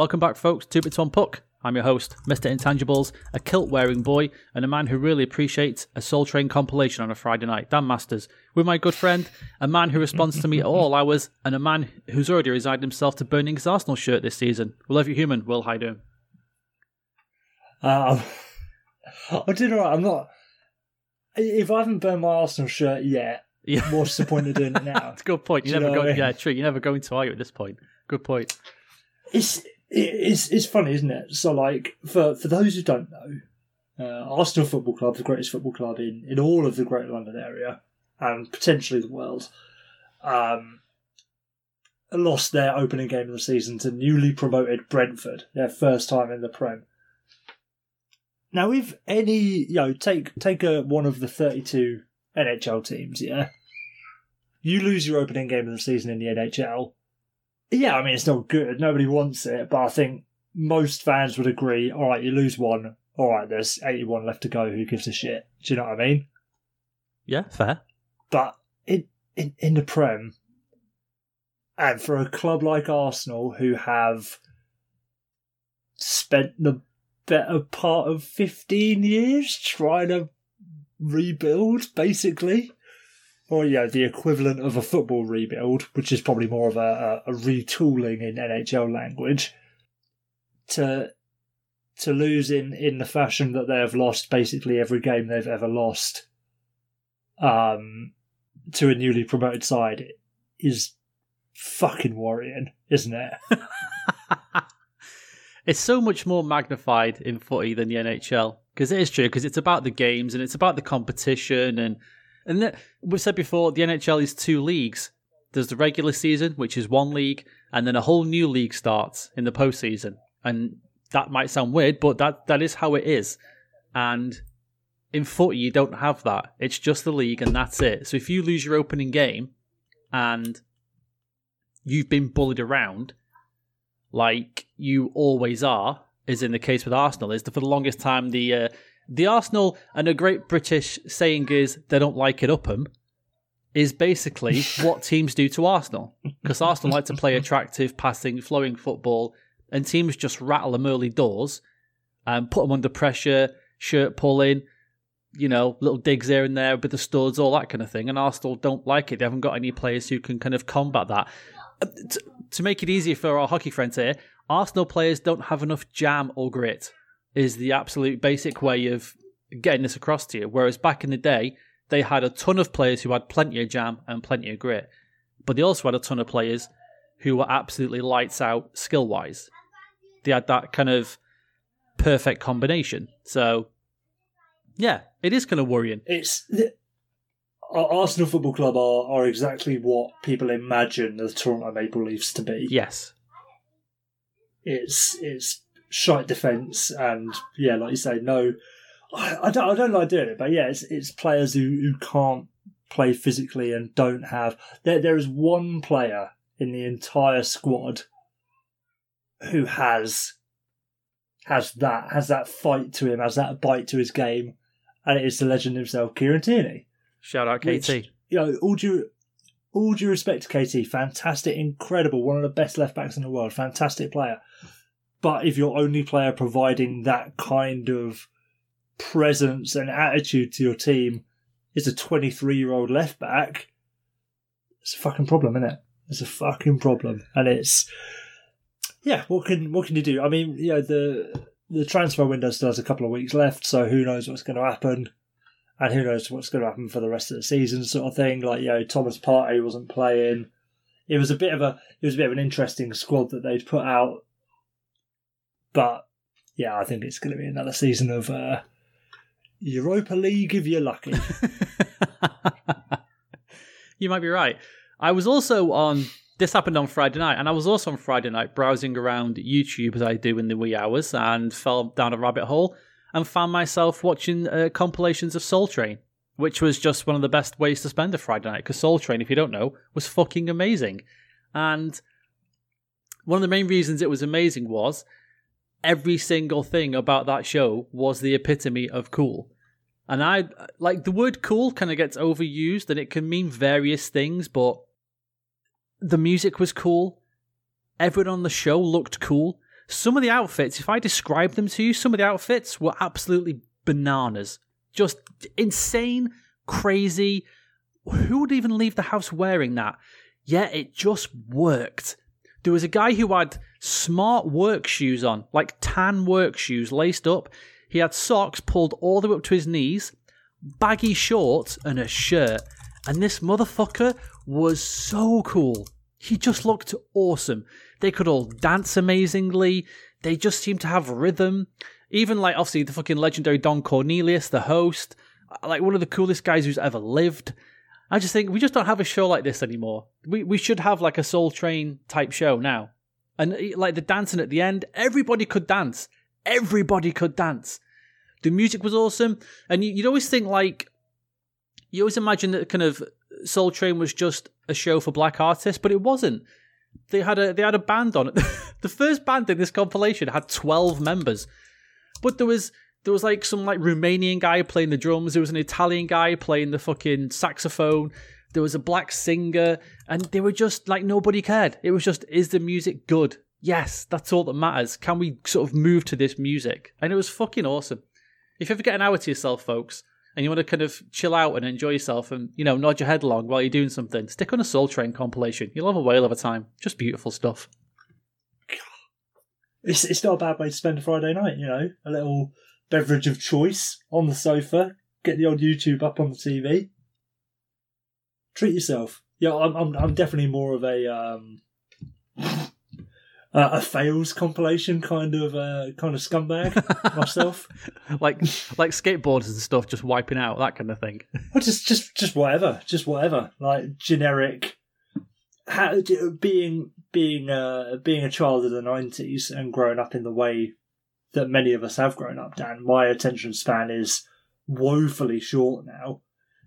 Welcome back, folks, to Brits on Puck. I'm your host, Mr. Intangibles, a kilt wearing boy, and a man who really appreciates a Soul Train compilation on a Friday night. Dan Masters, with my good friend, a man who responds to me at all hours, and a man who's already resigned himself to burning his Arsenal shirt this season. We love you, human. Will, how you doing? Um, I'm doing alright. I'm not. If I haven't burned my Arsenal shirt yet, Yeah. what's the point of doing it now? That's a good point. You you never go. I mean? Yeah, true. You're never going to, are you, at this point? Good point. It's it's it's funny, isn't it? So, like for for those who don't know, uh, Arsenal Football Club, the greatest football club in in all of the Greater London area and potentially the world, um, lost their opening game of the season to newly promoted Brentford, their first time in the Prem. Now, if any, you know, take take a, one of the thirty-two NHL teams, yeah, you lose your opening game of the season in the NHL. Yeah, I mean it's not good. Nobody wants it, but I think most fans would agree. All right, you lose one. All right, there's eighty-one left to go. Who gives a shit? Do you know what I mean? Yeah, fair. But in in, in the Prem, and for a club like Arsenal, who have spent the better part of fifteen years trying to rebuild, basically, or yeah, the equivalent of a football rebuild, which is probably more of a, a, a retooling in NHL language, to to lose in in the fashion that they have lost basically every game they've ever lost um to a newly promoted side is fucking worrying, isn't it? it's so much more magnified in footy than the NHL because it is true because it's about the games and it's about the competition and and the, we've said before the NHL is two leagues. There's the regular season, which is one league, and then a whole new league starts in the postseason. And that might sound weird, but that that is how it is. And in footy, you don't have that. It's just the league, and that's it. So if you lose your opening game, and you've been bullied around, like you always are, is in the case with Arsenal, is that for the longest time the uh, the Arsenal and a great British saying is they don't like it up 'em is basically what teams do to Arsenal because Arsenal like to play attractive, passing, flowing football, and teams just rattle them early doors and put them under pressure, shirt pulling, you know, little digs here and there with the studs, all that kind of thing. And Arsenal don't like it. They haven't got any players who can kind of combat that. Uh, to make it easier for our hockey friends here, Arsenal players don't have enough jam or grit. Is the absolute basic way of getting this across to you. Whereas back in the day, they had a ton of players who had plenty of jam and plenty of grit, but they also had a ton of players who were absolutely lights out skill wise. They had that kind of perfect combination. So, yeah, it is kind of worrying. It's the, Arsenal Football Club are, are exactly what people imagine the Toronto Maple Leafs to be. Yes. It's it's shite defense and yeah, like you say, no. I, I don't I don't like doing it, but yeah, it's it's players who, who can't play physically and don't have. There there is one player in the entire squad who has has that has that fight to him, has that bite to his game, and it is the legend himself, Kieran Tierney. Shout out KT. Which, you know, all due all due respect to KT, fantastic, incredible, one of the best left backs in the world, fantastic player. But if your only player providing that kind of presence and attitude to your team is a 23 year old left back, it's a fucking problem, isn't it? It's a fucking problem, and it's yeah. What can what can you do? I mean, you know the the transfer window still has a couple of weeks left, so who knows what's going to happen and who knows what's going to happen for the rest of the season, sort of thing. Like, you know, Thomas Partey wasn't playing. It was a bit of a it was a bit of an interesting squad that they'd put out, but yeah, I think it's going to be another season of uh, Europa League if you're lucky. you might be right. I was also on. This happened on Friday night, and I was also on Friday night browsing around YouTube as I do in the wee hours, and fell down a rabbit hole and found myself watching uh, compilations of Soul Train, which was just one of the best ways to spend a Friday night. Because Soul Train, if you don't know, was fucking amazing, and one of the main reasons it was amazing was every single thing about that show was the epitome of cool. And I like the word cool kind of gets overused and it can mean various things, but the music was cool. Everyone on the show looked cool. some of the outfits, if I describe them to you, some of the outfits were absolutely bananas. Just insane, crazy. Who would even leave the house wearing that? Yeah, it just worked. There was a guy who had smart work shoes on, like tan work shoes laced up. He had socks pulled all the way up to his knees, baggy shorts, and a shirt. And this motherfucker was so cool. He just looked awesome. They could all dance amazingly. They just seemed to have rhythm. Even like obviously the fucking legendary Don Cornelius, the host, uh, like one of the coolest guys who's ever lived. I just think we just don't have a show like this anymore. We we should have like a Soul Train type show now. And eh, like the dancing at the end, everybody could dance. Everybody could dance. The music was awesome, and you, would always think like you always imagine that kind of Soul Train was just a show for black artists, but it wasn't. They had a they had a band on it. the first band in this compilation had twelve members, but there was there was like some like Romanian guy playing the drums. There was an Italian guy playing the fucking saxophone. There was a black singer, and they were just like nobody cared. It was just, is the music good? Yes, that's all that matters. Can we sort of move to this music? And it was fucking awesome. If you ever get an hour to yourself, folks, and you want to kind of chill out and enjoy yourself and, you know, nod your head along while you're doing something, stick on a Soul Train compilation. You'll have a whale of a time. Just beautiful stuff. It's, it's not a bad way to spend a Friday night, you know? A little beverage of choice on the sofa, get the old YouTube up on the TV. Treat yourself. Yeah, I'm I'm, I'm definitely more of a um, uh, a fails compilation kind of uh, kind of scumbag myself. like like skateboarders and stuff, just wiping out that kind of thing. Well, just just just whatever, just whatever. Like generic. How, being being uh, being a child of the nineties and growing up in the way that many of us have grown up, Dan. My attention span is woefully short now.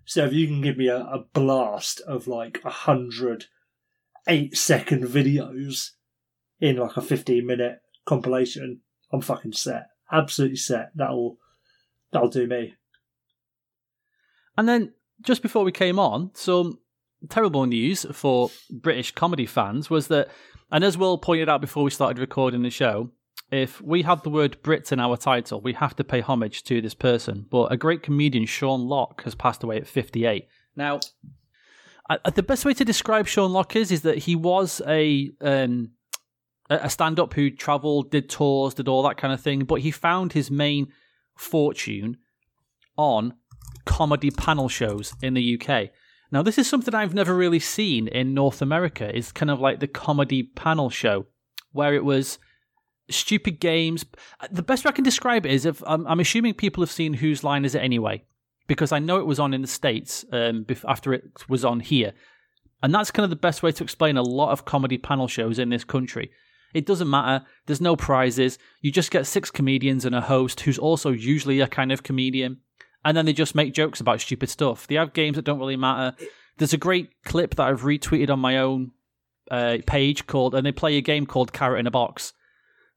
So if you can give me a, a blast of like a hundred eight second videos in like a 15 minute compilation, I'm fucking set. Absolutely set. That'll that'll do me. And then just before we came on, some terrible news for British comedy fans was that, and as Will pointed out before we started recording the show, if we have the word Brits in our title, we have to pay homage to this person. But a great comedian, Sean Lock, has passed away at 58. Now, the best way to describe Sean Lock is, is that he was a um, a stand up who traveled, did tours, did all that kind of thing, but he found his main fortune on comedy panel shows in the UK. Now, this is something I've never really seen in North America. Is kind of like the comedy panel show, where it was stupid games. The best way I can describe it is if I'm, I'm, assuming people have seen Whose Line Is It Anyway, because I know it was on in the States um, after it was on here. And that's kind of the best way to explain a lot of comedy panel shows in this country. It doesn't matter. There's no prizes. You just get six comedians and a host who's also usually a kind of comedian. And then they just make jokes about stupid stuff. They have games that don't really matter. There's a great clip that I've retweeted on my own uh, page called, and they play a game called Carrot in a Box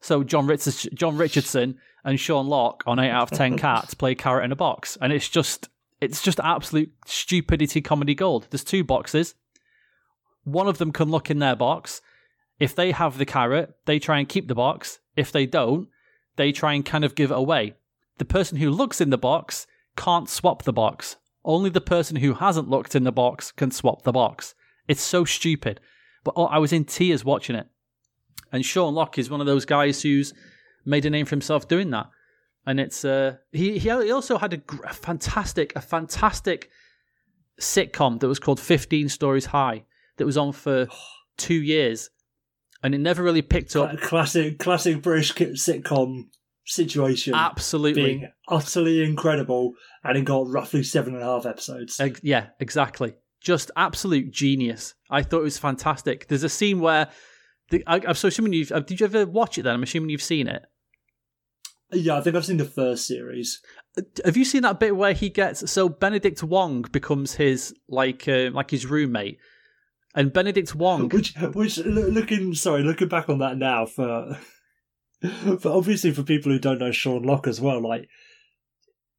so Jon, Richardson, Jon Richardson and Sean Lock on eight out of ten cats play carrot in a box, and it's just it's just absolute stupidity comedy gold. There's two boxes. One of them can look in their box. If they have the carrot, they try and keep the box. If they don't, they try and kind of give it away. The person who looks in the box can't swap the box. Only the person who hasn't looked in the box can swap the box. It's so stupid. But oh, I was in tears watching it. And Sean Lock is one of those guys who's made a name for himself doing that. And it's uh, he he also had a, a fantastic a fantastic sitcom that was called 15 Storeys High that was on for two years, and it never really picked up. Classic classic British sitcom situation. Absolutely, being utterly incredible, and it got roughly seven and a half episodes. yeah, exactly. Just absolute genius. I thought it was fantastic. There's a scene where the, I, am so assuming you've. Uh, did you ever watch it? Then I'm assuming you've seen it. Yeah, I think I've seen the first series. Uh, have you seen that bit where he gets so Benedict Wong becomes his like uh, like his roommate, and Benedict Wong, which which looking sorry, looking back on that now for, for obviously for people who don't know Sean Lock as well, like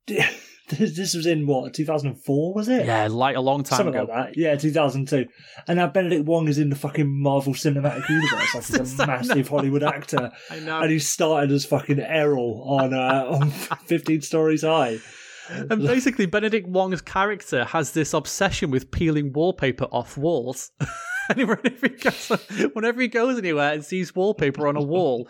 this, this was in what 2004 was it? Yeah, like a long time Something ago. like that. Yeah, 2002. And now Benedict Wong is in the fucking Marvel Cinematic Universe. Like he's a massive. Hollywood actor. I know. And he started as fucking Errol on uh, on 15 Storeys High. And basically, Benedict Wong's character has this obsession with peeling wallpaper off walls. and whenever he, goes, whenever he goes anywhere and sees wallpaper on a wall,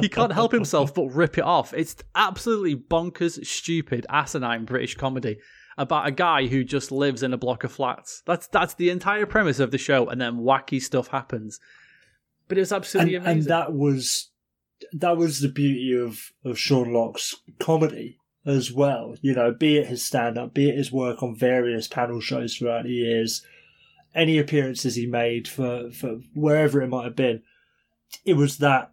he can't help himself but rip it off. It's absolutely bonkers, stupid, asinine British comedy about a guy who just lives in a block of flats. That's that's the entire premise of the show, and then wacky stuff happens. But it's And, absolutely amazing. and that was that was the beauty of, of Sean Lock's comedy as well. You know, be it his stand up, be it his work on various panel shows throughout the years, any appearances he made for, for wherever it might have been, it was that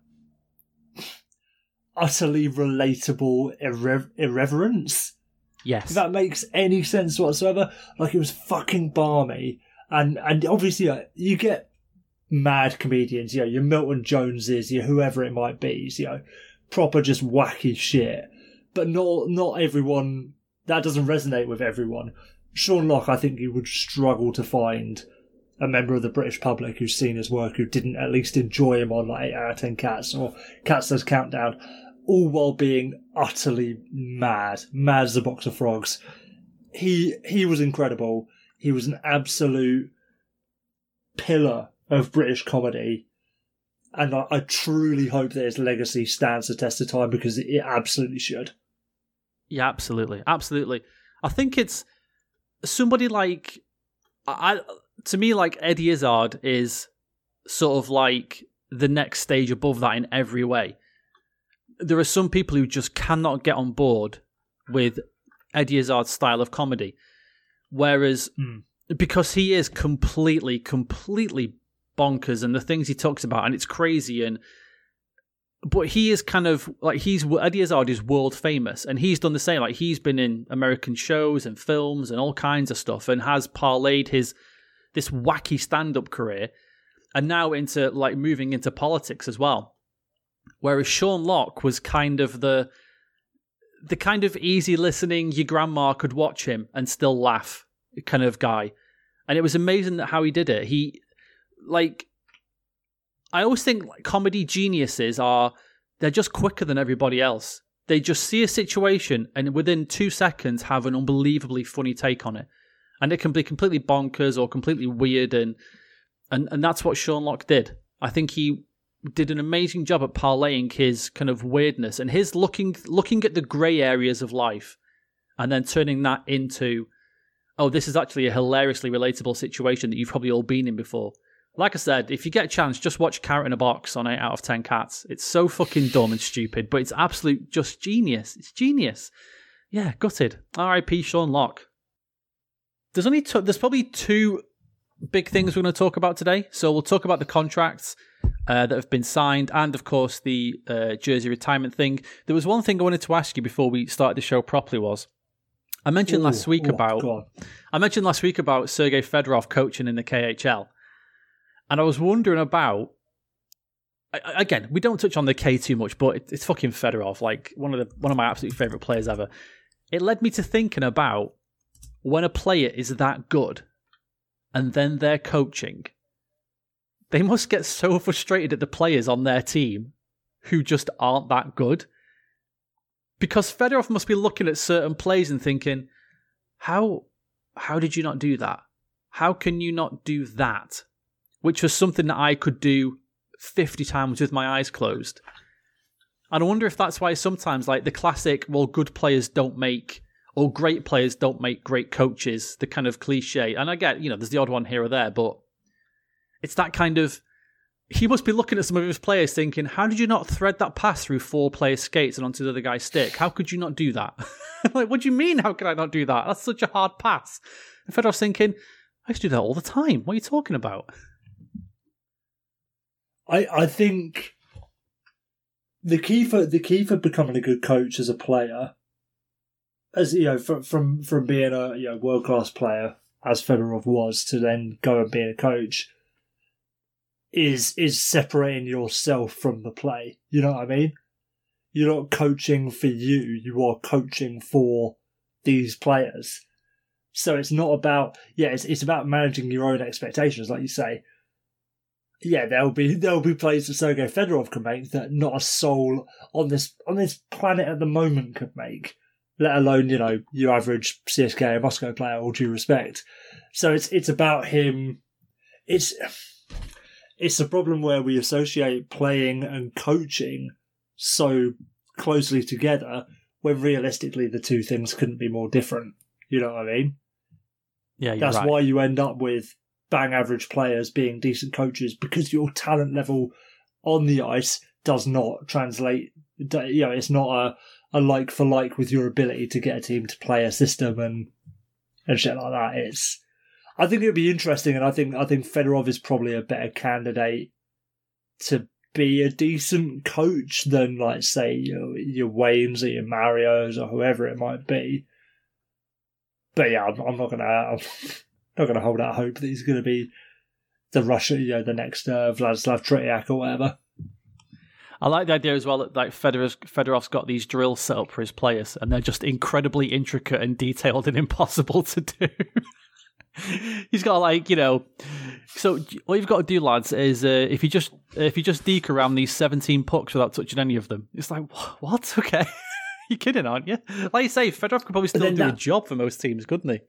utterly relatable irre- irreverence. yes. If that makes any sense whatsoever. Like it was fucking balmy, and and obviously uh, you get mad comedians, you know, your Milton Joneses, your whoever it might be, you know, proper just wacky shit. But not not everyone. That doesn't resonate with everyone. Sean Lock, I think you would struggle to find a member of the British public who's seen his work who didn't at least enjoy him on like eight out of ten cats or Cats Does Countdown, all while being utterly mad, mad as a box of frogs. He he was incredible. He was an absolute pillar of British comedy. And I, I truly hope that his legacy stands the test of time because it absolutely should. Yeah, absolutely, absolutely. I think it's somebody like I. To me, like Eddie Izzard is sort of like the next stage above that in every way. There are some people who just cannot get on board with Eddie Izzard's style of comedy, whereas Hmm. because he is completely, completely bonkers, and the things he talks about, and it's crazy, and but he is kind of like he's Eddie Izzard is world famous, and he's done the same. Like he's been in American shows and films and all kinds of stuff, and has parlayed his this wacky stand up career, and now into like moving into politics as well. Whereas Sean Lock was kind of the the kind of easy listening, your grandma could watch him and still laugh kind of guy, and it was amazing that how he did it. He like I always think like, comedy geniuses are they're just quicker than everybody else. They just see a situation and within two seconds have an unbelievably funny take on it, and it can be completely bonkers or completely weird, and and and that's what Sean Lock did. I think he did an amazing job at parlaying his kind of weirdness and his looking looking at the grey areas of life, and then turning that into, oh, this is actually a hilariously relatable situation that you've probably all been in before. Like I said, if you get a chance, just watch Carrot in a Box on 8 out of 10 Cats. It's so fucking dumb and stupid, but it's absolute just genius. It's genius. Yeah, gutted. R.I.P. Sean Lock. There's only two, there's probably two big things we're going to talk about today. So we'll talk about the contracts uh, that have been signed, and of course the uh, jersey retirement thing. There was one thing I wanted to ask you before we started the show properly. Was I mentioned last week oh, about I mentioned last week about Sergei Fedorov coaching in the KHL, and I was wondering about. I- Again, we don't touch on the K too much, but it- it's fucking Fedorov, like one of the one of my absolute favorite players ever. It led me to thinking about when a player is that good, and then they're coaching. They must get so frustrated at the players on their team who just aren't that good. Because Fedorov must be looking at certain plays and thinking, how how did you not do that? How can you not do that? Which was something that I could do 50 times with my eyes closed. And I wonder if that's why sometimes, like the classic, well, good players don't make, or great players don't make great coaches, the kind of cliche. And I get, you know, there's the odd one here or there, but it's that kind of. He must be looking at some of his players thinking, how did you not thread that pass through four players' skates and onto the other guy's stick? How could you not do that? like, what do you mean, how could I not do that? That's such a hard pass. And Fedorov's thinking, I used to do that all the time. What are you talking about? I I think the key for the key for becoming a good coach as a player, as you know, from from from being a you know world class player as Fedorov was to then go and being a coach, is is separating yourself from the play. You know what I mean? You're not coaching for you. You are coaching for these players. So it's not about yeah, it's it's about managing your own expectations, like you say. Yeah, there'll be there'll be plays that Sergei Fedorov can make that not a soul on this on this planet at the moment could make. Let alone you know your average CSKA Moscow player. All due respect. So it's it's about him. It's it's a problem where we associate playing and coaching so closely together when realistically the two things couldn't be more different. You know what I mean? Yeah, That's right. why you end up with bang average players being decent coaches because your talent level on the ice does not translate. You know, it's not a, a like for like with your ability to get a team to play a system and and shit like that. It's. I think it would be interesting, and I think I think Fedorov is probably a better candidate to be a decent coach than, like, say, your, your Waynes or your Marios or whoever it might be. But yeah, I'm, I'm not gonna I'm not gonna hold out hope that he's gonna be the Russia, you know, the next uh, Vladislav Tretiak or whatever. I like the idea as well that like Fedorov's, Fedorov's got these drills set up for his players, and they're just incredibly intricate and detailed and impossible to do. He's got like you know, so all you've got to do, lads, is uh, if you just if you just deke around these seventeen pucks without touching any of them, it's like what? Okay, you're kidding, aren't you? Like you say, Fedorov could probably still do a job for most teams, couldn't he?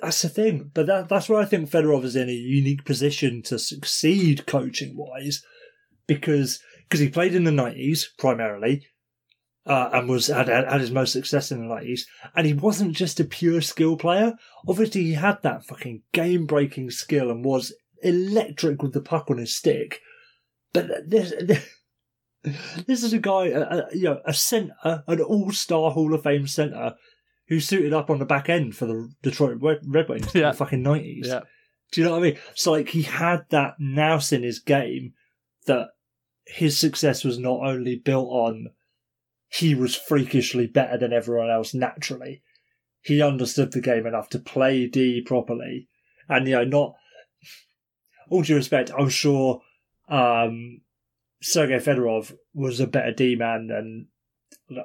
That's the thing, but that, that's where I think Fedorov is in a unique position to succeed coaching wise, because because he played in the nineties primarily, uh, and was had, had his most success in the nineties, and he wasn't just a pure skill player. Obviously, he had that fucking game breaking skill and was electric with the puck on his stick. But this this is a guy, a, a, you know, a centre, an all star Hall of Fame centre who suited up on the back end for the Detroit Red Wings in the fucking nineties. Do you know what I mean? So like he had that nous in his game that his success was not only built on he was freakishly better than everyone else naturally. He understood the game enough to play D properly. And you know, not all due respect, I'm sure um Sergei Fedorov was a better D man than I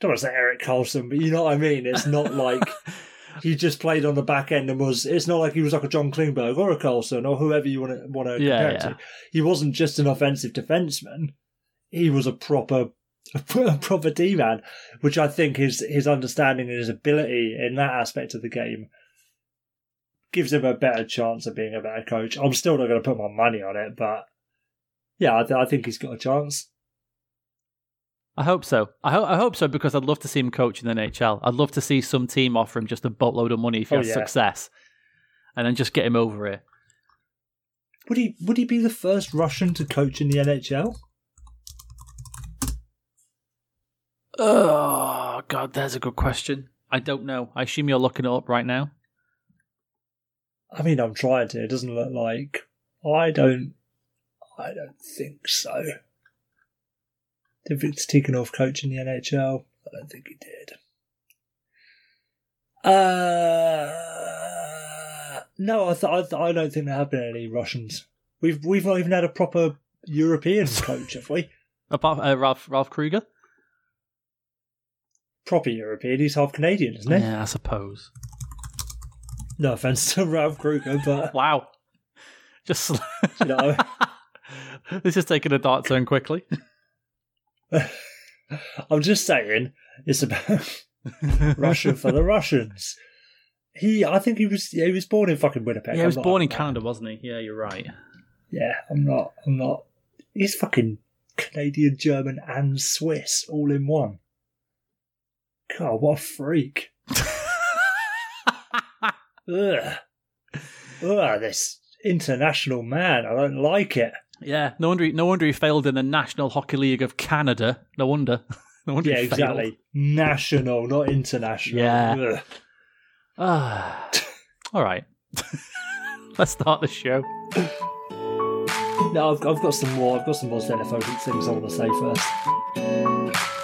don't want to say Erik Karlsson, but you know what I mean? It's not like he just played on the back end and was. It's not like he was like a John Klingberg or a Karlsson or whoever you want to want to Yeah, compare yeah. to. He wasn't just an offensive defenseman. He was a proper, a proper D man, which I think his his understanding and his ability in that aspect of the game gives him a better chance of being a better coach. I'm still not going to put my money on it, but yeah, I, th- I think he's got a chance. I hope so. I, ho- I hope so because I'd love to see him coach in the NHL. I'd love to see some team offer him just a boatload of money if he Oh, has yeah. success, and then just get him over here. Would he would he be the first Russian to coach in the NHL? Oh God, there's a good question. I don't know. I assume you're looking it up right now. I mean, I'm trying to. It doesn't look like. I don't. I don't think so. Did Viktor Tikhonov coach in the NHL? I don't think he did. Uh, no, I, th- I, th- I don't think there have been any Russians. We've we've not even had a proper European coach, have we? Apart uh, Ralph Ralph Krueger. Proper European. He's half Canadian, isn't he? Yeah, I suppose. No offense to Ralph Krueger, but Wow. Just you know, this is taking a dark turn quickly. I'm just saying it's about Russia for the Russians. He, I think he was. Yeah, he was born in fucking Winnipeg. Yeah, he I'm was not born in having that. Canada, wasn't he? Yeah, you're right. Yeah, I'm not. I'm not. He's fucking Canadian, German, and Swiss all in one. God, what a freak! Ugh. Ugh, this international man. I don't like it. Yeah, no wonder. He, no wonder he failed in the National Hockey League of Canada. No wonder. No wonder. Yeah, he failed. exactly. National, not international. Yeah. Ah, all right. Let's start the show. No, I've, I've got some more. I've got some more xenophobic things I want to say first.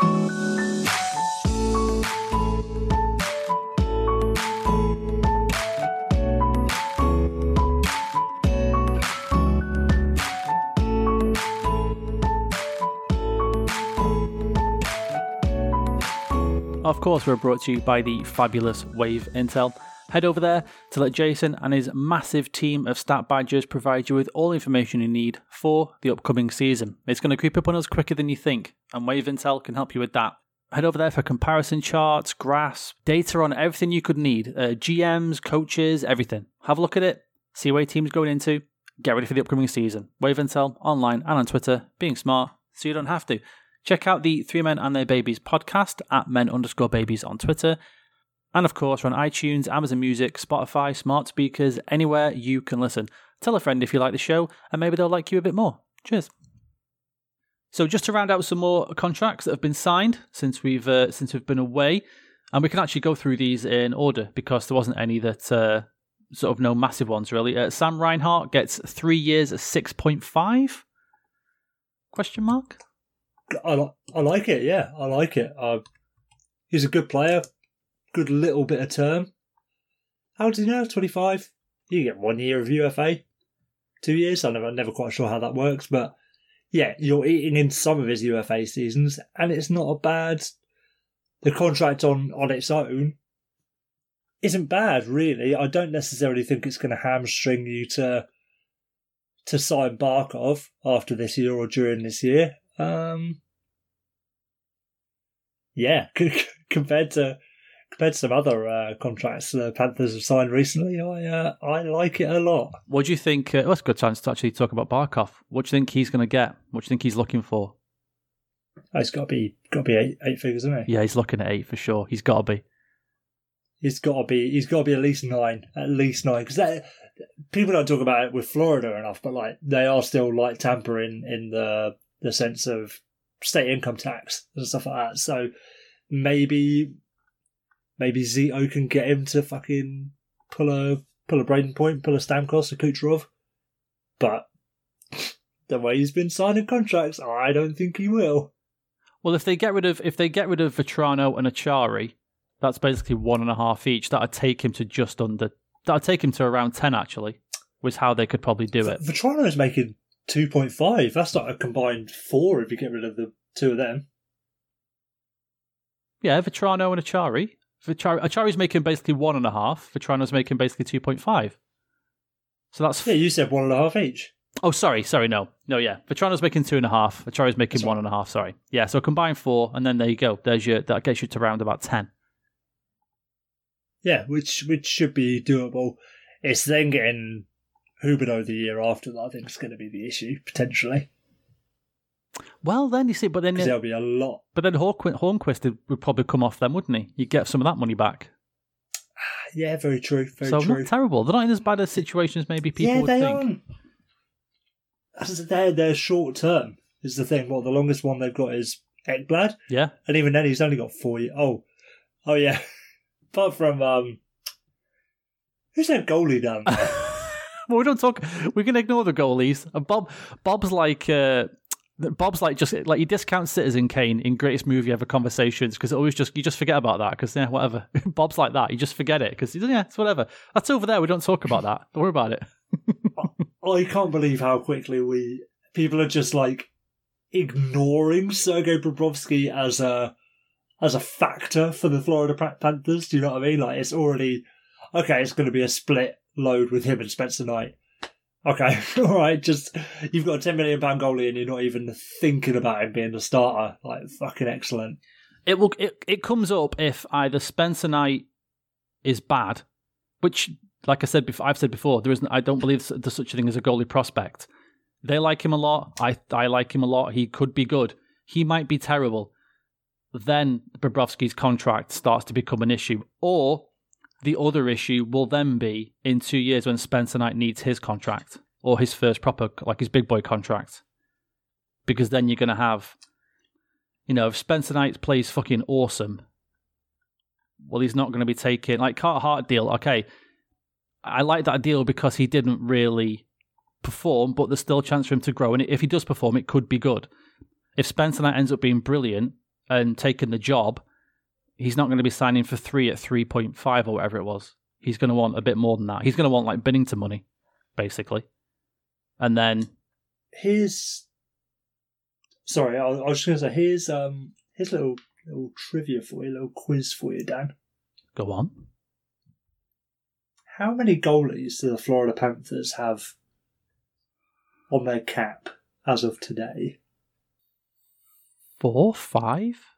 Of course, we're brought to you by the fabulous Wave Intel. Head over there to let Jason and his massive team of stat badgers provide you with all the information you need for the upcoming season. It's going to creep up on us quicker than you think, and Wave Intel can help you with that. Head over there for comparison charts, graphs, data on everything you could need uh, GMs, coaches, everything. Have a look at it, see where team's going into, get ready for the upcoming season. Wave Intel online and on Twitter, being smart so you don't have to. Check out the Three Men and Their Babies podcast at men underscore babies on Twitter. And of course, on iTunes, Amazon Music, Spotify, smart speakers, anywhere you can listen. Tell a friend if you like the show, and maybe they'll like you a bit more. Cheers. So, just to round out some more contracts that have been signed since we've uh, since we've been away, and we can actually go through these in order because there wasn't any that uh, sort of no massive ones really. Uh, Sam Reinhart gets three years at six point five. Question mark. I, I like it. Yeah, I like it. Uh, he's a good player. Good little bit of term. How old is he now? Twenty five. You get one year of UFA, two years. I'm never, never quite sure how that works, but yeah, you're eating in some of his UFA seasons, and it's not a bad. The contract on on its own isn't bad, really. I don't necessarily think it's going to hamstring you to to sign Barkov after this year or during this year. Um, yeah, compared to compared to some other uh, contracts the Panthers have signed recently, I uh, I like it a lot. What do you think? Uh, well, a good chance to actually talk about Barkov. What do you think he's going to get? What do you think he's looking for? Oh, it's got to be got to be eight eight figures, isn't he? Yeah, he's looking at eight for sure. He's got to be. He's got to be. He's got to be at least nine. At least nine, because people don't talk about it with Florida enough, but like they are still like tampering in the the sense of state income tax and stuff like that. So maybe maybe Zito can get him to fucking pull a pull a Brayden Point, pull a Stamkos, a Kucherov. But the way he's been signing contracts, I don't think he will. Well, if they get rid of if they get rid of Vatrano and Acciari, that's basically one and a half each. That'd take him to just under. That'd take him to around ten actually. Was how they could probably do it. Vatrano is making two point five. That's not a combined four if you get rid of the two of them. Yeah, Vatrano and Acciari. Vichari, Acciari's making basically one and a half. Vatrano's making basically two point five. So that's yeah. You said one and a half each. Oh, sorry, sorry, no, no, yeah. Vatrano's making two and a half. Acciari's making that's one and a half. Sorry, yeah. So combine four, and then there you go. There's your that gets you to around about ten. Yeah, which which should be doable. It's then getting Huberdeau the year after that. I think is going to be the issue potentially. Well, then you see, but then there'll be a lot. But then Hornqvist would probably come off then, wouldn't he? You'd get some of that money back. Yeah, very true. Very so true. not terrible. They're not in as bad a situation as maybe people yeah, would they think. Are. They're they're short term is the thing. Well, the longest one they've got is Ekblad. Yeah, and even then he's only got four. Years. Oh, oh yeah. Apart from um, who's that goalie down there? we don't talk. We can ignore the goalies. Bob, Bob's like uh, Bob's like just like you discount Citizen Kane in greatest movie ever conversations because it always just you just forget about that because yeah whatever Bob's like that you just forget it because yeah it's whatever that's over there we don't talk about that don't worry about it. I can't believe how quickly we people are just like ignoring Sergei Bobrovsky as a as a factor for the Florida Panthers. Do you know what I mean? Like it's already okay. It's going to be a split load with him and Spencer Knight. Okay, all right. Just you've got a ten million pound goalie, and you're not even thinking about him being the starter. Like fucking excellent. It will. It it comes up if either Spencer Knight is bad, which, like I said before, I've said before, there isn't. I don't believe there's such a thing as a goalie prospect. They like him a lot. I I like him a lot. He could be good. He might be terrible. Then Bobrovsky's contract starts to become an issue, or the other issue will then be in two years when Spencer Knight needs his contract or his first proper, like his big boy contract. Because then you're going to have, you know, if Spencer Knight plays fucking awesome, well, he's not going to be taking, like Carter Hart deal, okay. I like that deal because he didn't really perform, but there's still a chance for him to grow. And if he does perform, it could be good. If Spencer Knight ends up being brilliant and taking the job, he's not going to be signing for three at 3.5 or whatever it was. He's going to want a bit more than that. He's going to want like Binnington money, basically. And then. His. Sorry, I was just going to say, here's, um, his little little trivia for you, a little quiz for you, Dan. Go on. How many goalies do the Florida Panthers have on their cap as of today? Four, five.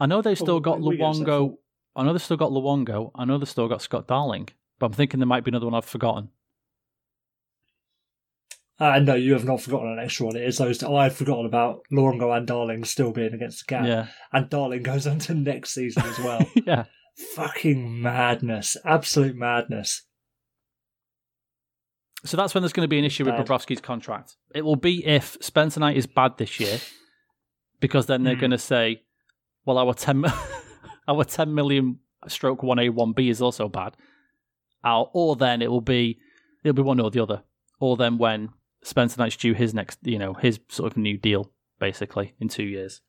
I know they've still got we- we get Luongo. I know they've still got Luongo. I know they've still got Scott Darling. But I'm thinking there might be another one I've forgotten. Uh, no, you have not forgotten an extra one. It is those. I had forgotten about Luongo and Darling still being against the cap. Yeah. And Darling goes on to next season as well. yeah. Fucking madness. Absolute madness. So that's when there's going to be an issue with Bad. Bobrovsky's contract. It will be if Spencer Knight is bad this year, because then they're Hmm. going to say, "Well, our ten, our ten million stroke one A one B is also bad," or, or then it will be it'll be one or the other, or then when Spencer Knight's due his next, you know, his sort of new deal, basically in two years.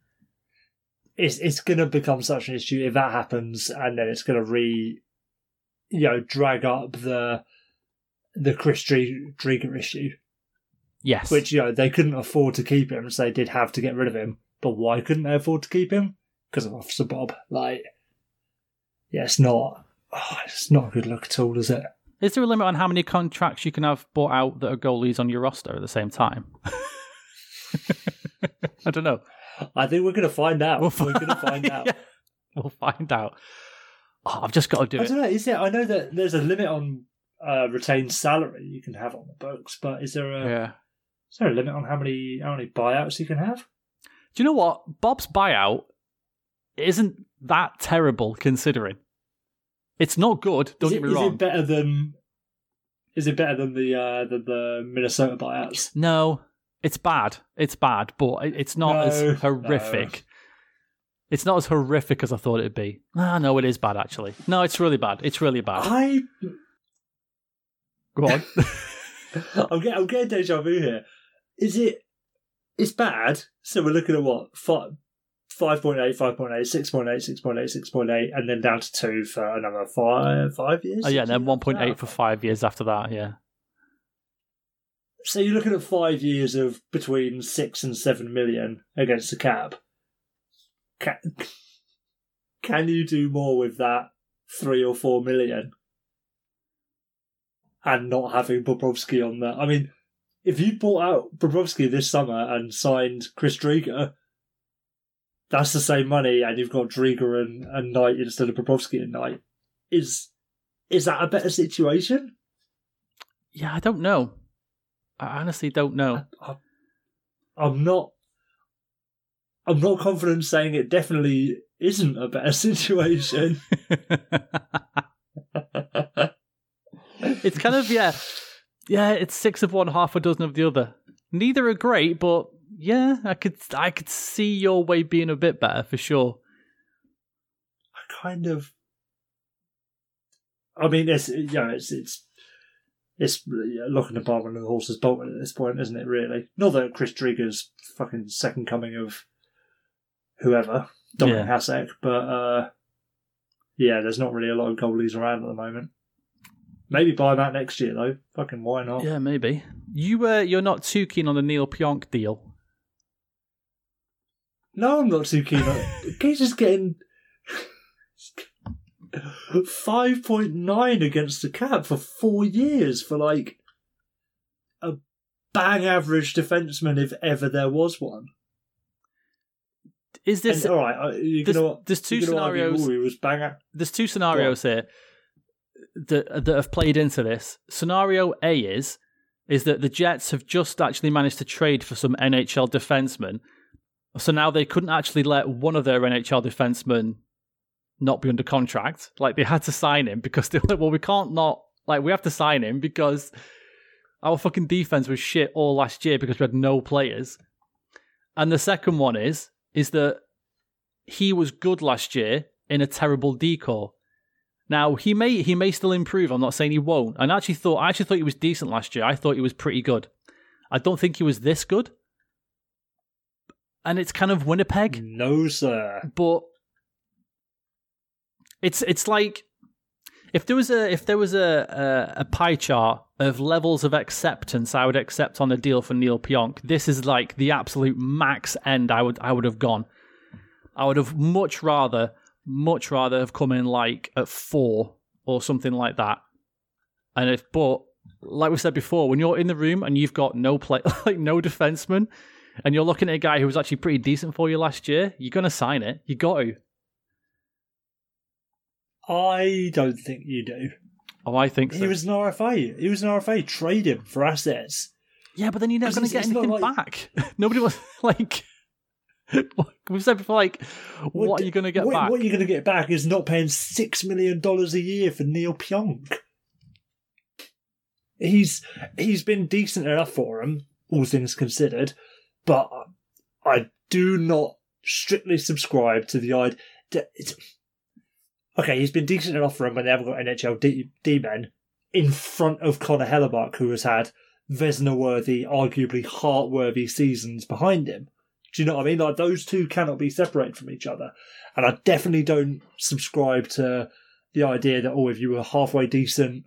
It's it's going to become such an issue if that happens, and then it's going to re, you know, drag up the the Chris Drie- Driedger issue, Yes, which you know they couldn't afford to keep him, so they did have to get rid of him. But why couldn't they afford to keep him? Because of Officer Bob. Like, yeah, it's not. Oh, it's not a good look at all, is it? is there a limit on how many contracts you can have bought out that are goalies on your roster at the same time? I don't know. I think we're going to find out. We'll we're going to find out. Yeah, we'll find out. Oh, I've just got to do I it. don't know. Is there? I know that there's a limit on uh, retained salary you can have on the books, but is there a Yeah. is there a limit on how many how many buyouts you can have? Do you know what? Bob's buyout isn't that terrible considering. It's not good. Don't is get it, me is wrong. it better than? Is it better than the uh, than the Minnesota buyouts? No, it's bad. It's bad, but it's not No, as horrific. It's not as horrific as I thought it'd be. Ah, no, it is bad actually. No, it's really bad. It's really bad. I Go on. I'm getting I'm getting deja vu here. Is it? It's bad. So we're looking at what five. 5.8, 5.8, 6.8, 6.8, 6.8, and then down to 2 for another five five years. oh yeah, and then six one years? point eight Ah, for five years after that. Yeah. So you're looking at five years of between six and seven million against the cap. Can, can you do more with that three or four million? And not having Bobrovsky on there. I mean, if you bought out Bobrovsky this summer and signed Chris Driedger, that's the same money, and you've got Driedger and, and Knight instead of Bobrovsky and Knight. Is is that a better situation? Yeah, I don't know. I honestly don't know. I, I'm not. I'm not confident saying it definitely isn't a better situation. it's kind of yeah, yeah. It's six of one, half a dozen of the other. Neither are great, but yeah, I could I could see your way being a bit better for sure. I kind of. I mean, it's you know, it's it's it's yeah, looking the barn when the horse's is bolted at this point, isn't it? Really, not that Chris Driedger's fucking second coming of whoever Dominik Yeah. Hasek, but uh, yeah, there's not really a lot of goalies around at the moment. Maybe buy that next year though. Fucking why not? Yeah, maybe you uh, you're not too keen on the Neal Pionk deal. No, I'm not too keen on it. He's just getting 5.9 against the cap for four years for like a bang average defenseman if ever there was one. Is this and, all right, there's- gonna, there's two argue, scenarios- "Ooh, was bang a-" there's two scenarios here that that have played into this. Scenario A is is that the Jets have just actually managed to trade for some NHL defensemen, so now they couldn't actually let one of their NHL defensemen not be under contract. Like they had to sign him because they were like, well, we can't not like we have to sign him because our fucking defense was shit all last year because we had no players. And the second one is is that he was good last year in a terrible decor. Now he may he may still improve. I'm not saying he won't. I actually thought I actually thought he was decent last year. I thought he was pretty good. I don't think he was this good. And it's kind of Winnipeg, No, sir. but it's it's like if there was a if there was a, a a pie chart of levels of acceptance I would accept on a deal for Neal Pionk, this is like the absolute max end I would I would have gone. I would have much rather, much rather have come in like at four or something like that. And if, but like we said before, when you're in the room and you've got no play, like no defenseman, and you're looking at a guy who was actually pretty decent for you last year, you're gonna sign it. You got to. I don't think you do. Oh, I think so. He was an RFA. He was an RFA. Trade him for assets. Yeah, but then you're never going to get anything not back. Nobody was like. We've said before, like, what, are you going to get what, back? What you're going to get back is not paying six million dollars a year for Neal Pionk. He's he's been decent enough for him, all things considered, but I do not strictly subscribe to the idea. It's, okay, he's been decent enough for him when they haven't got NHL D, D men in front of Connor Hellebuyck, who has had Vezina worthy, arguably Hart worthy seasons behind him. Do you know what I mean? Like those two cannot be separated from each other. And I definitely don't subscribe to the idea that oh, if you were halfway decent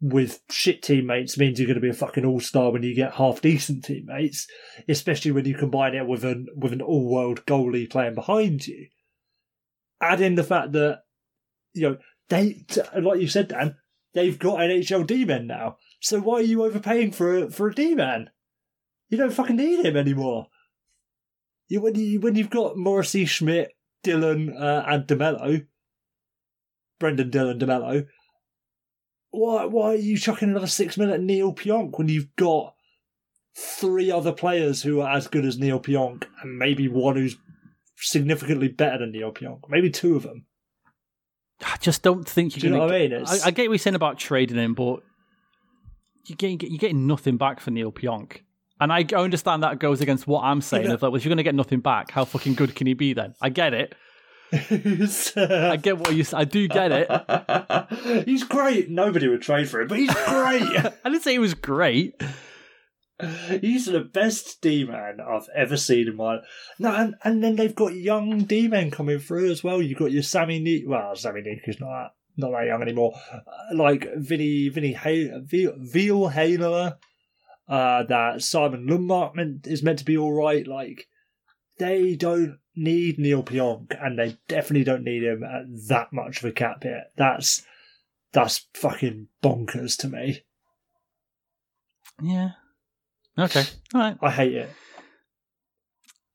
with shit teammates means you're going to be a fucking all star when you get half decent teammates, especially when you combine it with an with an all world goalie playing behind you. Add in the fact that you know they, like you said, Dan, they've got NHL D men now. So why are you overpaying for a, for a D man? You don't fucking need him anymore. You when you when you've got Morrissey, Schmidt, Dylan, uh, and DeMelo, Brenden Dillon DeMelo. Why why are you chucking another six minute Neal Pionk when you've got three other players who are as good as Neal Pionk and maybe one who's significantly better than Neal Pionk, maybe two of them. I just don't think you're you know what I mean? It's, I, I get what you're saying about trading him, but you're getting, you're getting nothing back for Neal Pionk. And I understand that goes against what I'm saying. know- Of like, well, if you're going to get nothing back, how fucking good can he be then? I get it. It's, I uh, get what you. I do get it. he's great. Nobody would trade for him, but he's great. I didn't say he was great. He's the best D man I've ever seen in my no, and, and then they've got young D men coming through as well. You've got your Sami Niku. Well, Sami Niku is not that, not that young anymore. Uh, like Vinny Vinny Hay, Veal, Veal Haler, uh, that Simon Lundmark meant, is meant to be all right. Like they don't need Neal Pionk, and they definitely don't need him at that much of a cap hit. That's that's fucking bonkers to me. Yeah. Okay. All right. I hate it.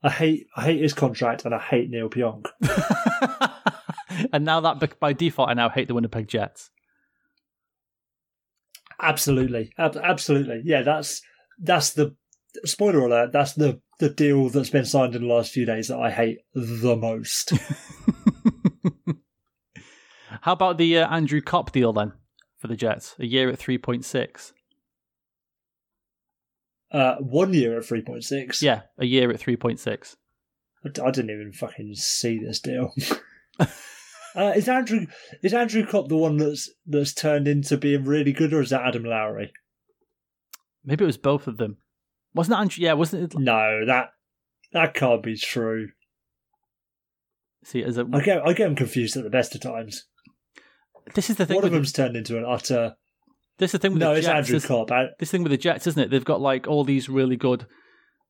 I hate I hate his contract and I hate Neal Pionk. and now that by default, I now hate the Winnipeg Jets. Absolutely, Ab- absolutely. Yeah, that's that's the spoiler alert. That's the the deal that's been signed in the last few days that I hate the most. How about the uh, Andrew Copp deal then for the Jets? A year at three point six. uh, one year at three point six. Yeah, a year at three point six. I, d- I didn't even fucking see this deal. uh, is Andrew is Andrew Copp the one that's that's turned into being really good, or is that Adam Lowry? Maybe it was both of them. Wasn't that? Andrew? Yeah, wasn't it? No, that that can't be true. See, as a, I get I get them confused at the best of times. this is the thing. One of the, them's turned into an utter. this is the thing with No, the it's Jets. Andrew This, Copp. I- this thing with the Jets, isn't it? They've got like all these really good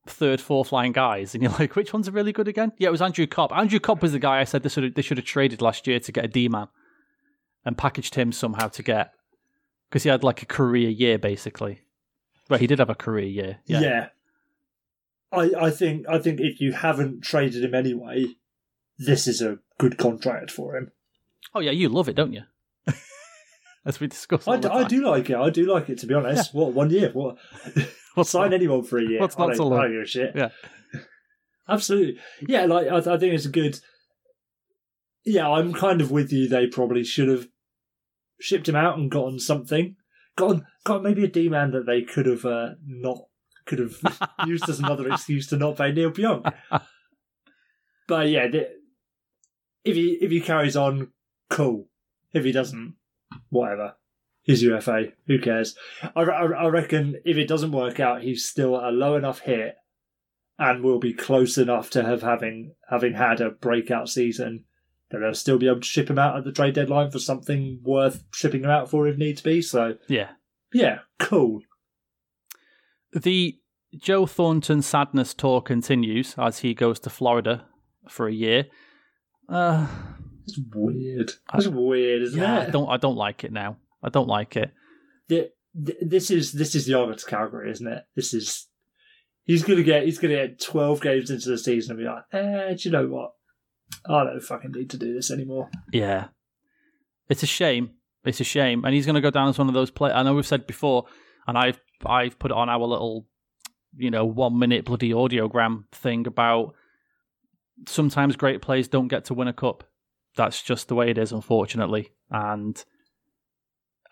third, fourth line guys, and you're like, which ones are really good again? Yeah, it was Andrew Copp. Andrew Copp was the guy I said they should have, they should have traded last year to get a D man and packaged him somehow to get because he had like a career year basically. Well, he did have a career year. Yeah. Yeah. I, I think I think if you haven't traded him anyway, this is a good contract for him. Oh yeah, you love it, don't you? As we discussed. all I, the d- I time. do like it. I do like it to be honest. What one year? What What's sign that? anyone for a year? What's not don't, to I love? don't give a shit. Yeah. absolutely. Yeah, like I, I think it's a good. Yeah, I'm kind of with you. They probably should have shipped him out and gotten something. Gotten got maybe a D man that they could have uh, not could have used as another excuse to not pay Neal Pionk. But yeah, if he if he carries on, cool. If he doesn't, whatever. He's UFA. Who cares? I, I, I reckon if it doesn't work out, he's still a low enough hit, and will be close enough to have having having had a breakout season they'll still be able to ship him out at the trade deadline for something worth shipping him out for if needs be. So Yeah. yeah, cool. The Joe Thornton sadness tour continues as he goes to Florida for a year. Uh, It's weird. It's weird, isn't yeah, it? I don't I don't like it now. I don't like it. Th- th- this is this is the argument to Calgary, isn't it? This is he's gonna get he's gonna get twelve games into the season and be like, eh, do you know what? I don't fucking need to do this anymore. Yeah, it's a shame. It's a shame, and he's going to go down as one of those players. I know we've said before, and I've I've put it on our little, you know, one minute bloody audiogram thing about sometimes great players don't get to win a cup. That's just the way it is, unfortunately, and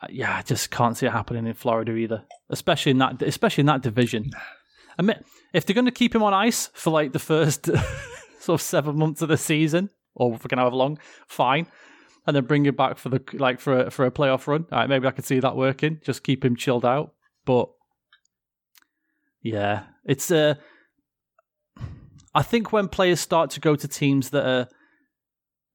uh, yeah, I just can't see it happening in Florida either, especially in that especially in that division. I mean, if they're going to keep him on ice for like the first sort of seven months of the season, or for however long, fine and then bring him back for the like for a, for a playoff run. All right, maybe I could see that working. Just keep him chilled out. But yeah, it's uh I think when players start to go to teams that are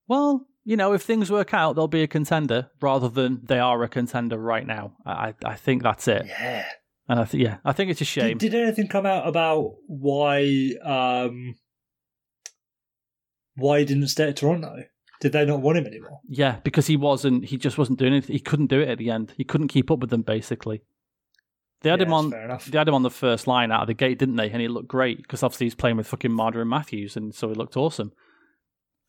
well, you know, if things work out, they'll be a contender rather than they are a contender right now. I I think that's it. Yeah. And I think yeah, I think it's a shame. Did, did anything come out about why um why he didn't stay at Toronto? Did they not want him anymore? Yeah, because he wasn't. He just wasn't doing it. He couldn't do it at the end. He couldn't keep up with them. Basically, they had Yeah, him on. They had him on the first line out of the gate, didn't they? And he looked great because obviously he's playing with fucking Marner and Matthews, and so he looked awesome.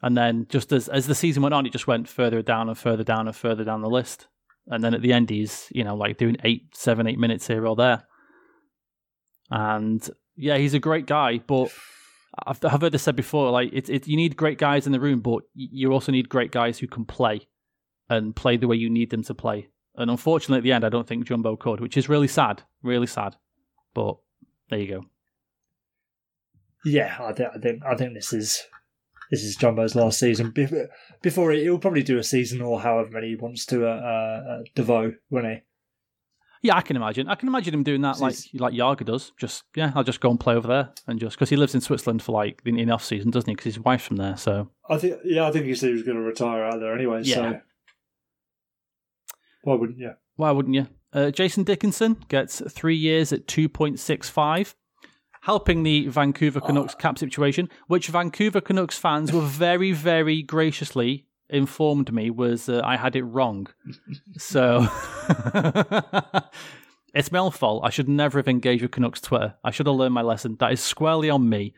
And then just as as the season went on, he just went further down and further down and further down the list. And then at the end, he's you know like doing eight, seven, eight minutes here or there. And yeah, he's a great guy, but I've, I've heard this said before. Like it's it, you need great guys in the room, but you also need great guys who can play and play the way you need them to play. And unfortunately, at the end, I don't think Jumbo could, which is really sad, really sad. But there you go. Yeah, I think I think I think this is this is Jumbo's last season. Before, before he, he'll probably do a season or however many he wants to uh, uh, uh Davos, won't he? Yeah, I can imagine. I can imagine him doing that like like Jagr does. Just yeah, I'll just go and play over there and just because he lives in Switzerland for like in, in off season, doesn't he? Because his wife's from there. So I think yeah, I think he said he was going to retire out there anyway. Yeah. So why wouldn't you? Why wouldn't you? Uh, Jason Dickinson gets three years at 2.65, helping the Vancouver Canucks cap situation, which Vancouver Canucks fans were very, very graciously informed me was uh, I had it wrong. so it's my own fault. I should never have engaged with Canucks Twitter. I should have learned my lesson. That is squarely on me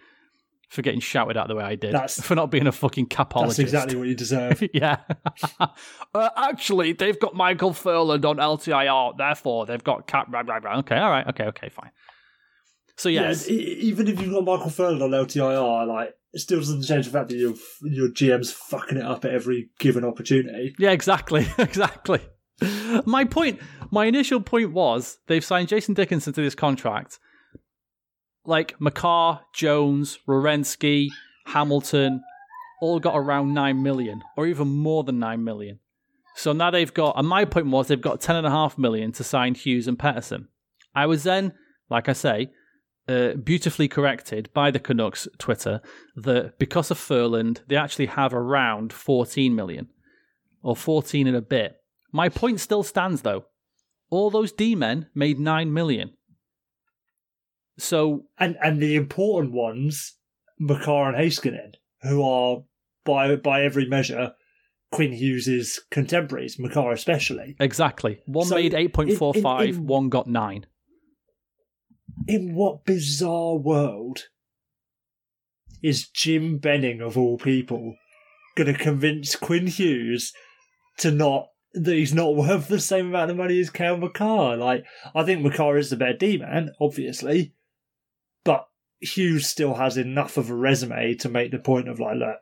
for getting shouted at the way I did. That's- for not being a fucking capologist. That's exactly what you deserve. yeah. uh, actually, they've got Michael Ferland on LTIR, therefore they've got Cap. Blah, blah, blah. Okay, all right, okay, okay, fine. So yes, Yeah, even if you've got Michael Ferland on LTIR, like it still doesn't change the fact that your your GM's fucking it up at every given opportunity. yeah, exactly, exactly. My point, my initial point was they've signed Jason Dickinson to this contract. Like Makar, Jones, Werenski, Hamilton, all got around nine million, or even more than nine million. So now they've got, and my point was they've got ten and a half million to sign Hughes and Pettersson. I was then, like I say, uh, beautifully corrected by the Canucks Twitter that because of Ferland, they actually have around 14 million or 14 and a bit. My point still stands though. All those D men made 9 million. So, And and the important ones, Makar and Heiskanen, who are by by every measure Quinn Hughes's contemporaries, Makar especially. exactly. One So, made 8.45, in- in- one got 9. In what bizarre world is Jim Benning of all people going to convince Quinn Hughes to not that he's not worth the same amount of money as Cale Makar? Like, I think McCarr is the better D man, obviously, but Hughes still has enough of a resume to make the point of like, look,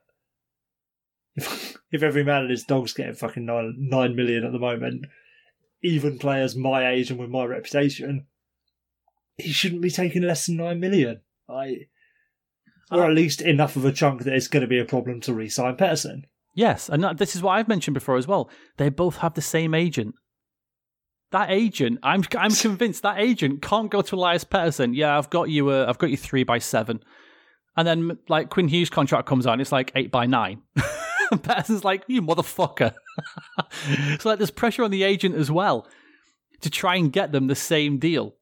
if, if every man and his dog's getting fucking nine, nine million at the moment, even players my age and with my reputation, he shouldn't be taking less than nine million. I, or at least enough of a chunk that it's going to be a problem to re-sign Pettersson. Yes, and that- this is what I've mentioned before as well. They both have the same agent. That agent, I'm I'm convinced that agent can't go to Elias Pettersson. Yeah, I've got you. Uh, I've got you three by seven, and then like Quinn Hughes' contract comes on, it's like eight by nine. and like, you motherfucker. so like, there's pressure on the agent as well to try and get them the same deal.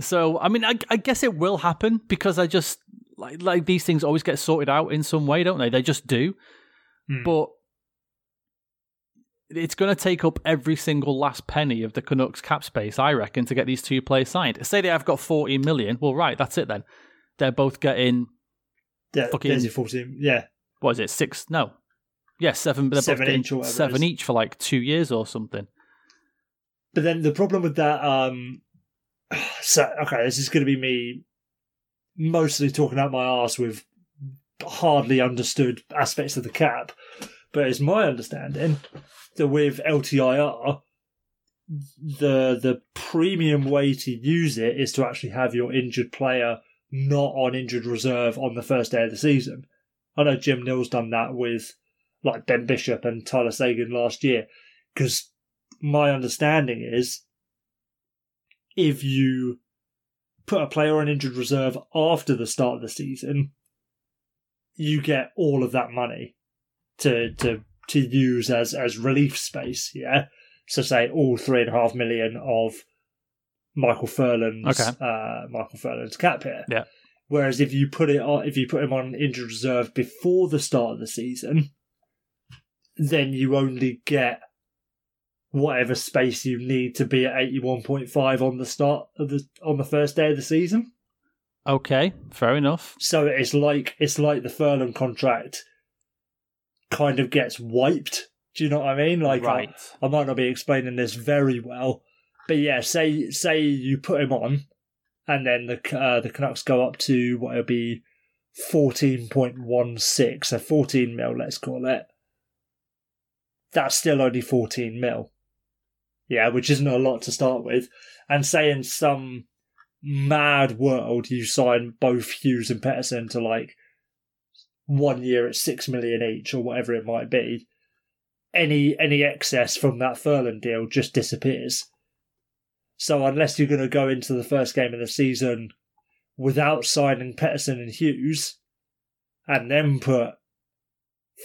So I mean, I, I guess it will happen because I just like like these things always get sorted out in some way, don't they? They just do. Hmm. But it's going to take up every single last penny of the Canucks cap space, I reckon, to get these two players signed. Say they have got 14 million. Well, right, that's it then. They're both getting, Yeah, fucking- your 14. Yeah, what is it, six? No. Yeah, seven. They're Seven each seven each for like two years or something. But then the problem with that, um, so okay, this is going to be me mostly talking out my arse with hardly understood aspects of the cap. But it's my understanding that with LTIR, the the premium way to use it is to actually have your injured player not on injured reserve on the first day of the season. I know Jim Nill's done that with like Ben Bishop and Tyler Seguin last year because my understanding is if you put a player on injured reserve after the start of the season, you get all of that money to to to use as as relief space. Yeah, so say all three and a half million of Michael Ferland's Okay. uh, Michael Ferland's cap here. Yeah. Whereas if you put it on, if you put him on injured reserve before the start of the season, then you only get whatever space you need to be at eighty one point five on the start of the on the first day of the season. Okay, fair enough. So it's like it's like the Ferland contract kind of gets wiped. Do you know what I mean? Like I- I might not be explaining this very well, but yeah, say say you put him on, and then the uh, the Canucks go up to what it'll be fourteen point one six, so fourteen mil, let's call it. That's still only fourteen mil, yeah, which isn't a lot to start with. And say in some mad world you sign both Hughes and Pettersson to like one year at six million each or whatever it might be any any excess from that Ferland deal just disappears. So unless you're going to go into the first game of the season without signing Pettersson and Hughes, and then put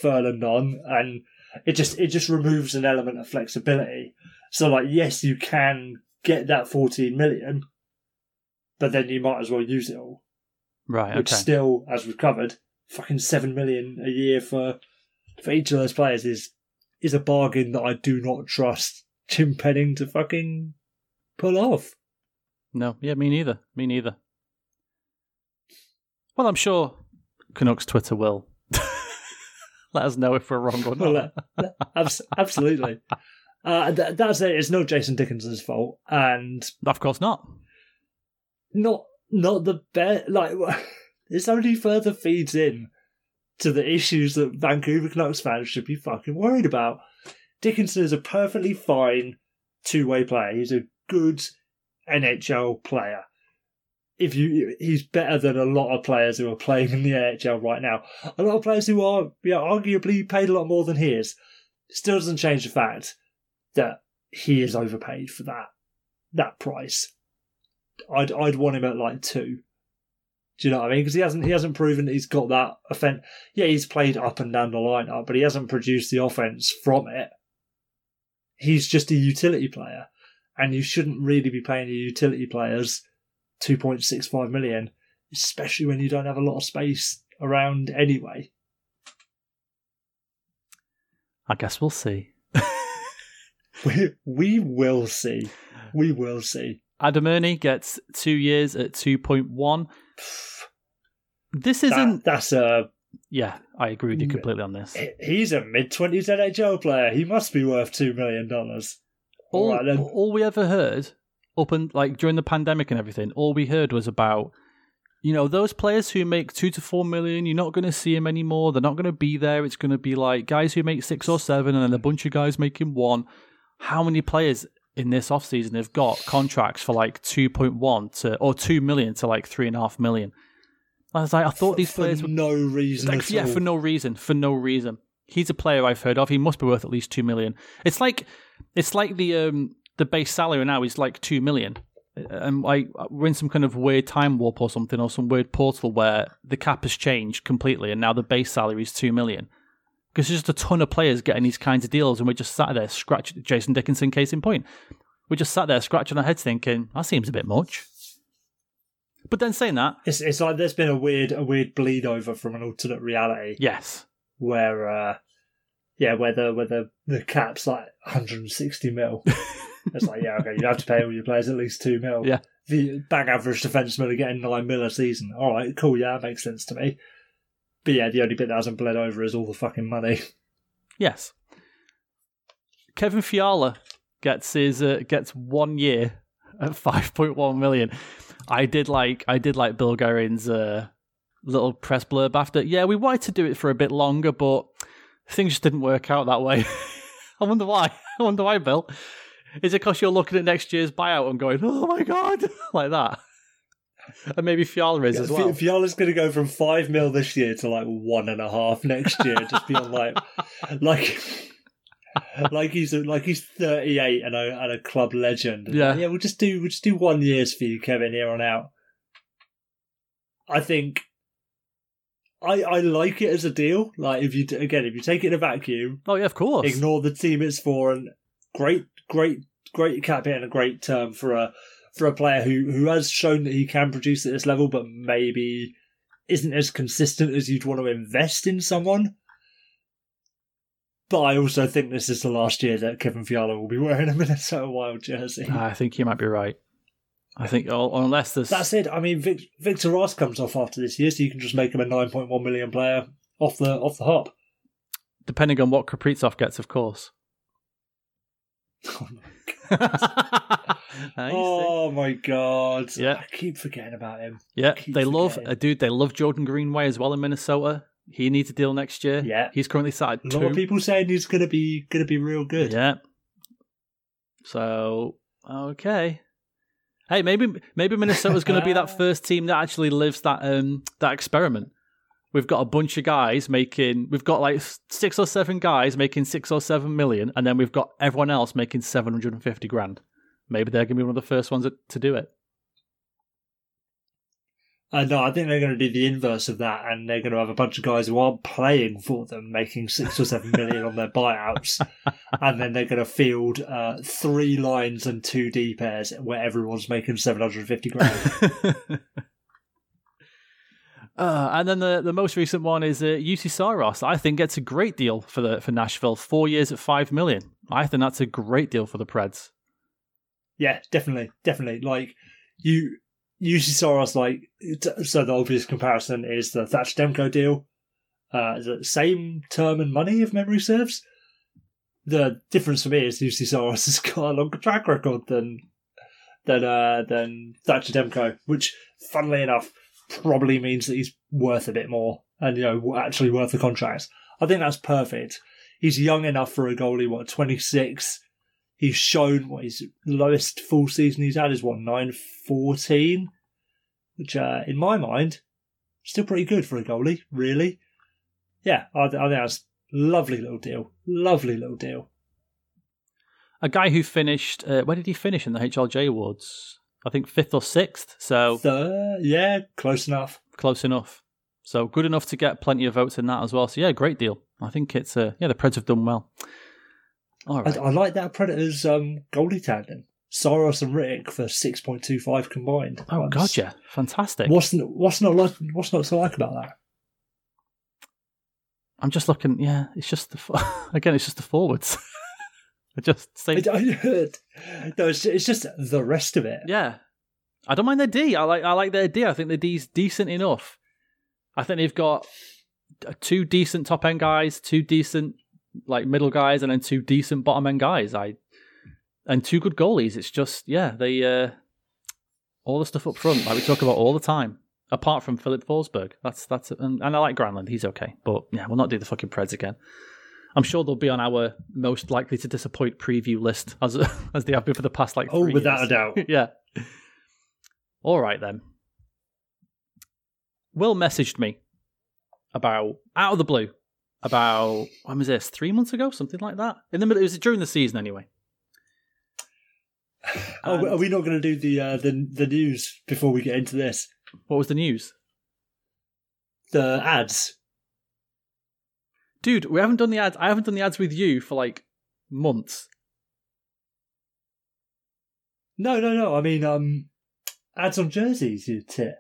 Ferland on, and it just it just removes an element of flexibility. So like, yes, you can get that 14 million, but then you might as well use it all Right. which Okay. still, as we've covered, fucking seven million a year for for each of those players is is a bargain that I do not trust Jim Benning to fucking pull off. No, yeah, me neither. Me neither. Well, I'm sure Canucks Twitter will let us know if we're wrong or not. uh, abs- absolutely. Uh, th- that's it. It's not Jason Dickinson's fault, and of course not. not not the best. Like this only further feeds in to the issues that Vancouver Canucks fans should be fucking worried about. Dickinson is a perfectly fine two way player. He's a good NHL player. If you, he's better than a lot of players who are playing in the NHL right now. A lot of players who are, yeah, arguably paid a lot more than he is. Still doesn't change the fact that he is overpaid for that that price. I'd I'd want him at like two. Do you know what I mean? Because he hasn't he hasn't proven that he's got that offense. Yeah, he's played up and down the lineup, but he hasn't produced the offense from it. He's just a utility player, and you shouldn't really be paying your utility players two point six five million, especially when you don't have a lot of space around anyway. I guess we'll see. We we will see. We will see. Adam Erne gets two years at 2.1. This isn't. that's a yeah, I agree with you completely on this. he's a mid twenties NHL player. He must be worth two million dollars. all, All right all we ever heard up and like during the pandemic and everything, all we heard was about you know those players who make two to four million. You're not going to see them anymore. They're not going to be there. It's going to be like guys who make six or seven, and then a bunch of guys making one. How many players in this off season have got contracts for like two point one to or two million to like three and a half million? I was like, I thought these for players were no reason like, yeah, all. for no reason. For no reason. He's a player I've heard of. He must be worth at least two million. It's like it's like the um the base salary now is like two million. And like we're in some kind of weird time warp or something, or some weird portal where the cap has changed completely, and now the base salary is two million. Because there's just a ton of players getting these kinds of deals, and we're just sat there scratching. Jason Dickinson, case in point, we just sat there scratching our heads, thinking that seems a bit much. But then saying that, It's it's like there's been a weird a weird bleed over from an alternate reality yes, where uh yeah, where the where the, the cap's like 160 mil. it's like, yeah, okay, you have to pay all your players at least two mil. Yeah. The bang average defensemen are getting nine mil a season. All right, cool, yeah, that makes sense to me. But yeah, the only bit that hasn't bled over is all the fucking money. yes. Kevin Fiala gets his uh, gets one year at five point one million. I did like I did like Bill Guerin's uh, little press blurb after. Yeah, we wanted to do it for a bit longer, but things just didn't work out that way. I wonder why. I wonder why, Bill. Is it because you're looking at next year's buyout and going, "Oh my god," like that? And maybe Fiala is as well. Fi- Fiala's going to go from five mil this year to like one and a half next year, just be on like, like, like he's like he's thirty eight and a and a club legend. And Yeah. like, yeah. We'll just do we'll just do one years for you, Kevin, here on out. I think. I, I like it as a deal. Like if you again, if you take it in a vacuum, Oh yeah, of course. ignore the team it's for, and great, great, great cap hit and a great term for a for a player who who has shown that he can produce at this level, but maybe isn't as consistent as you'd want to invest in someone. But I also think this is the last year that Kevin Fiala will be wearing a Minnesota Wild jersey. I think you might be right. I think oh, unless there's That's it. I mean, Vic, Victor Rask comes off after this year, so you can just make him a nine point one million player off the off the hop. depending on what Kaprizov gets, of course. Oh See. oh my god! Yeah. I keep forgetting about him. yeah, they love forgetting. uh, dude. They love Jordan Greenway as well in Minnesota. He needs a deal next year. Yeah. he's currently sat A lot of people saying he's gonna be gonna be real good. Yeah. So okay. Hey, maybe maybe Minnesota's going to be that first team that actually lives that um that experiment. We've got a bunch of guys making. We've got like six or seven guys making six or seven million, and then we've got everyone else making seven hundred and fifty grand. Maybe they're going to be one of the first ones to do it. Uh, no, I think they're going to do the inverse of that, and they're going to have a bunch of guys who aren't playing for them making six or seven million on their buyouts, and then they're going to field uh, three lines and two D pairs where everyone's making seven hundred and fifty grand. Uh, and then the, the most recent one is uh, Juuse Saros. I think gets a great deal for the for Nashville. Four years at five million. I think that's a great deal for the Preds. yeah, definitely, definitely. Like you, Juuse Saros, like so. The obvious comparison is the Thatch Demko deal. Uh, the same term and money, if memory serves. The difference for me is Juuse Saros has got a longer track record than than uh, than Thatcher Demko, which, funnily enough, probably means that he's worth a bit more and you know actually worth the contract. I think that's perfect. He's young enough for a goalie. What twenty six? He's shown what his lowest full season he's had is what nine fourteen, which uh, in my mind still pretty good for a goalie. Really, yeah, I, I think that's lovely little deal. Lovely little deal. A guy who finished. Uh, where did he finish in the HLJ awards? I think fifth or sixth. So Third, yeah, close enough. close enough. So good enough to get plenty of votes in that as well. So yeah, great deal. I think it's uh, yeah the Preds have done well. All I. I like that Predators um, goalie tandem. Saros and Rick for six point two five combined. oh That's- god, yeah, fantastic. What's what's not like, what's not to like about that? I'm just looking. Yeah, it's just the again, it's just the forwards. I just say I, I, no, it's, it's just the rest of it. Yeah, I don't mind their D. I like I like their D. I think their D's decent enough. I think they've got two decent top end guys, two decent like middle guys, and then two decent bottom end guys. I and two good goalies. It's just yeah, they uh all the stuff up front like we talk about all the time. Apart from Filip Forsberg, that's that's and, and I like Granlund. He's okay, but yeah, we'll not do the fucking Preds again. I'm sure they'll be on our most likely to disappoint preview list as as they have been for the past like. Oh, without years. a doubt. yeah. All right then. Will messaged me about out of the blue about when was this? Three months ago, something like that. In the middle, it was during the season anyway. Oh, And- are we not going to do the uh, the the news before we get into this? What was the news, The ads. Dude? We haven't done the ads. I haven't done the ads with you for like months. No, no, no. I mean, um, Ads on jerseys, you tit.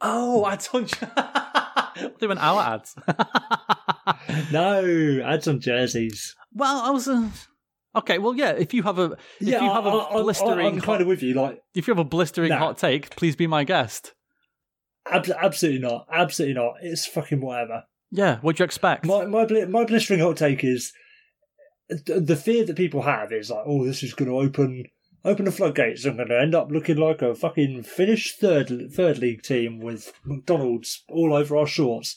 Oh, ads on. they went our ads. no, ads on jerseys. Well, I was. Uh... Okay, well, yeah. If you have a, if yeah, you have a I, I, blistering, I'm kind of with you. Like, if you have a blistering Nah. hot take, please be my guest. ab- absolutely not. Absolutely not. It's fucking whatever. Yeah, what'd you expect? My my my blistering hot take is th- the fear that people have is like, oh, this is going to open open the floodgates. I'm going to end up looking like a fucking Finnish third third league team with McDonald's all over our shorts.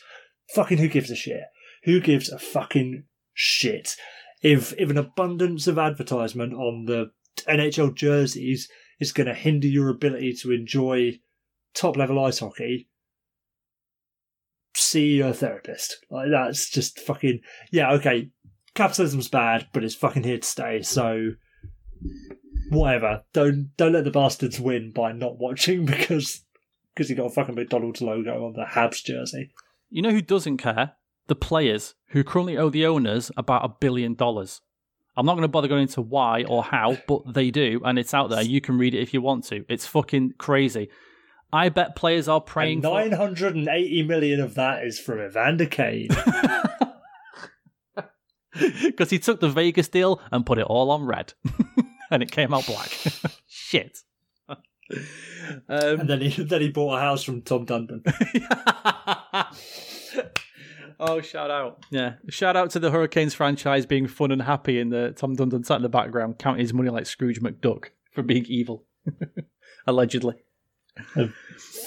Fucking who gives a shit? Who gives a fucking shit? If if an abundance of advertisement on the NHL jerseys is going to hinder your ability to enjoy top level ice hockey, see a therapist. Like that's just fucking yeah. Okay, capitalism's bad, but it's fucking here to stay. So whatever. Don't don't let the bastards win by not watching because because you got a fucking McDonald's logo on the Habs jersey. You know who doesn't care? The players who currently owe the owners about a billion dollars. I'm not going to bother going into why or how, but they do, and it's out there. You can read it if you want to. It's fucking crazy. I bet players are praying And for. 980 million of that is from Evander Kane. Because he took the Vegas deal and put it all on red, and it came out black. Shit. um, and then he then he bought a house from Tom Dundon. oh, shout out. Yeah. Shout out to the Hurricanes franchise being fun and happy in the Tom Dundon sat in the background counting his money like Scrooge McDuck for being evil. Allegedly.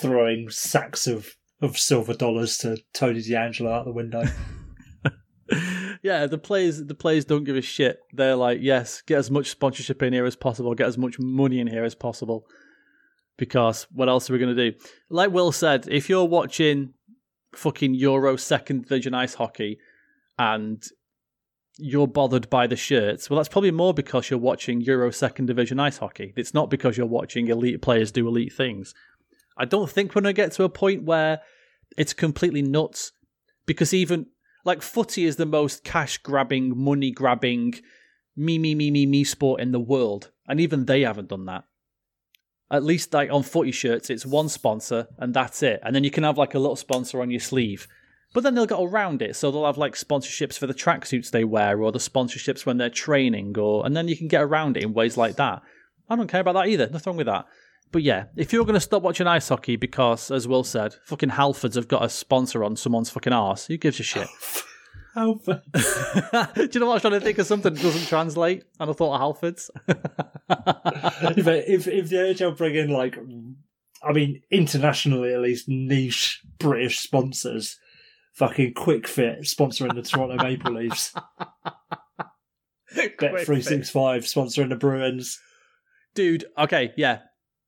Throwing sacks of, of silver dollars to Tony DeAngelo out the window. yeah, the players the players don't give a shit. They're like, yes, get as much sponsorship in here as possible, get as much money in here as possible. Because what else are we gonna do? Like Will said, if you're watching fucking Euro second division ice hockey and you're bothered by the shirts, well that's probably more because you're watching Euro second division ice hockey. It's not because you're watching elite players do elite things. I don't think we're gonna get to a point where it's completely nuts. Because even like footy is the most cash grabbing, money grabbing, me, me, me, me, me sport in the world. And even they haven't done that. At least like on footy shirts, it's one sponsor and that's it. And then you can have like a little sponsor on your sleeve. But then they'll get around it. So they'll have like sponsorships for the tracksuits they wear or the sponsorships when they're training or and then you can get around it in ways like that. I don't care about that either. Nothing wrong with that. But yeah, if you're going to stop watching ice hockey because, as Will said, fucking Halfords have got a sponsor on someone's fucking arse, who gives a shit? Alpha. Do you know what I was trying to think of something that doesn't translate? And I thought of Halfords. if, if if the NHL bring in like, I mean, internationally at least niche British sponsors, fucking Kwik Fit sponsoring the Toronto Maple Leafs, Bet three six five sponsoring the Bruins. Dude, okay, yeah.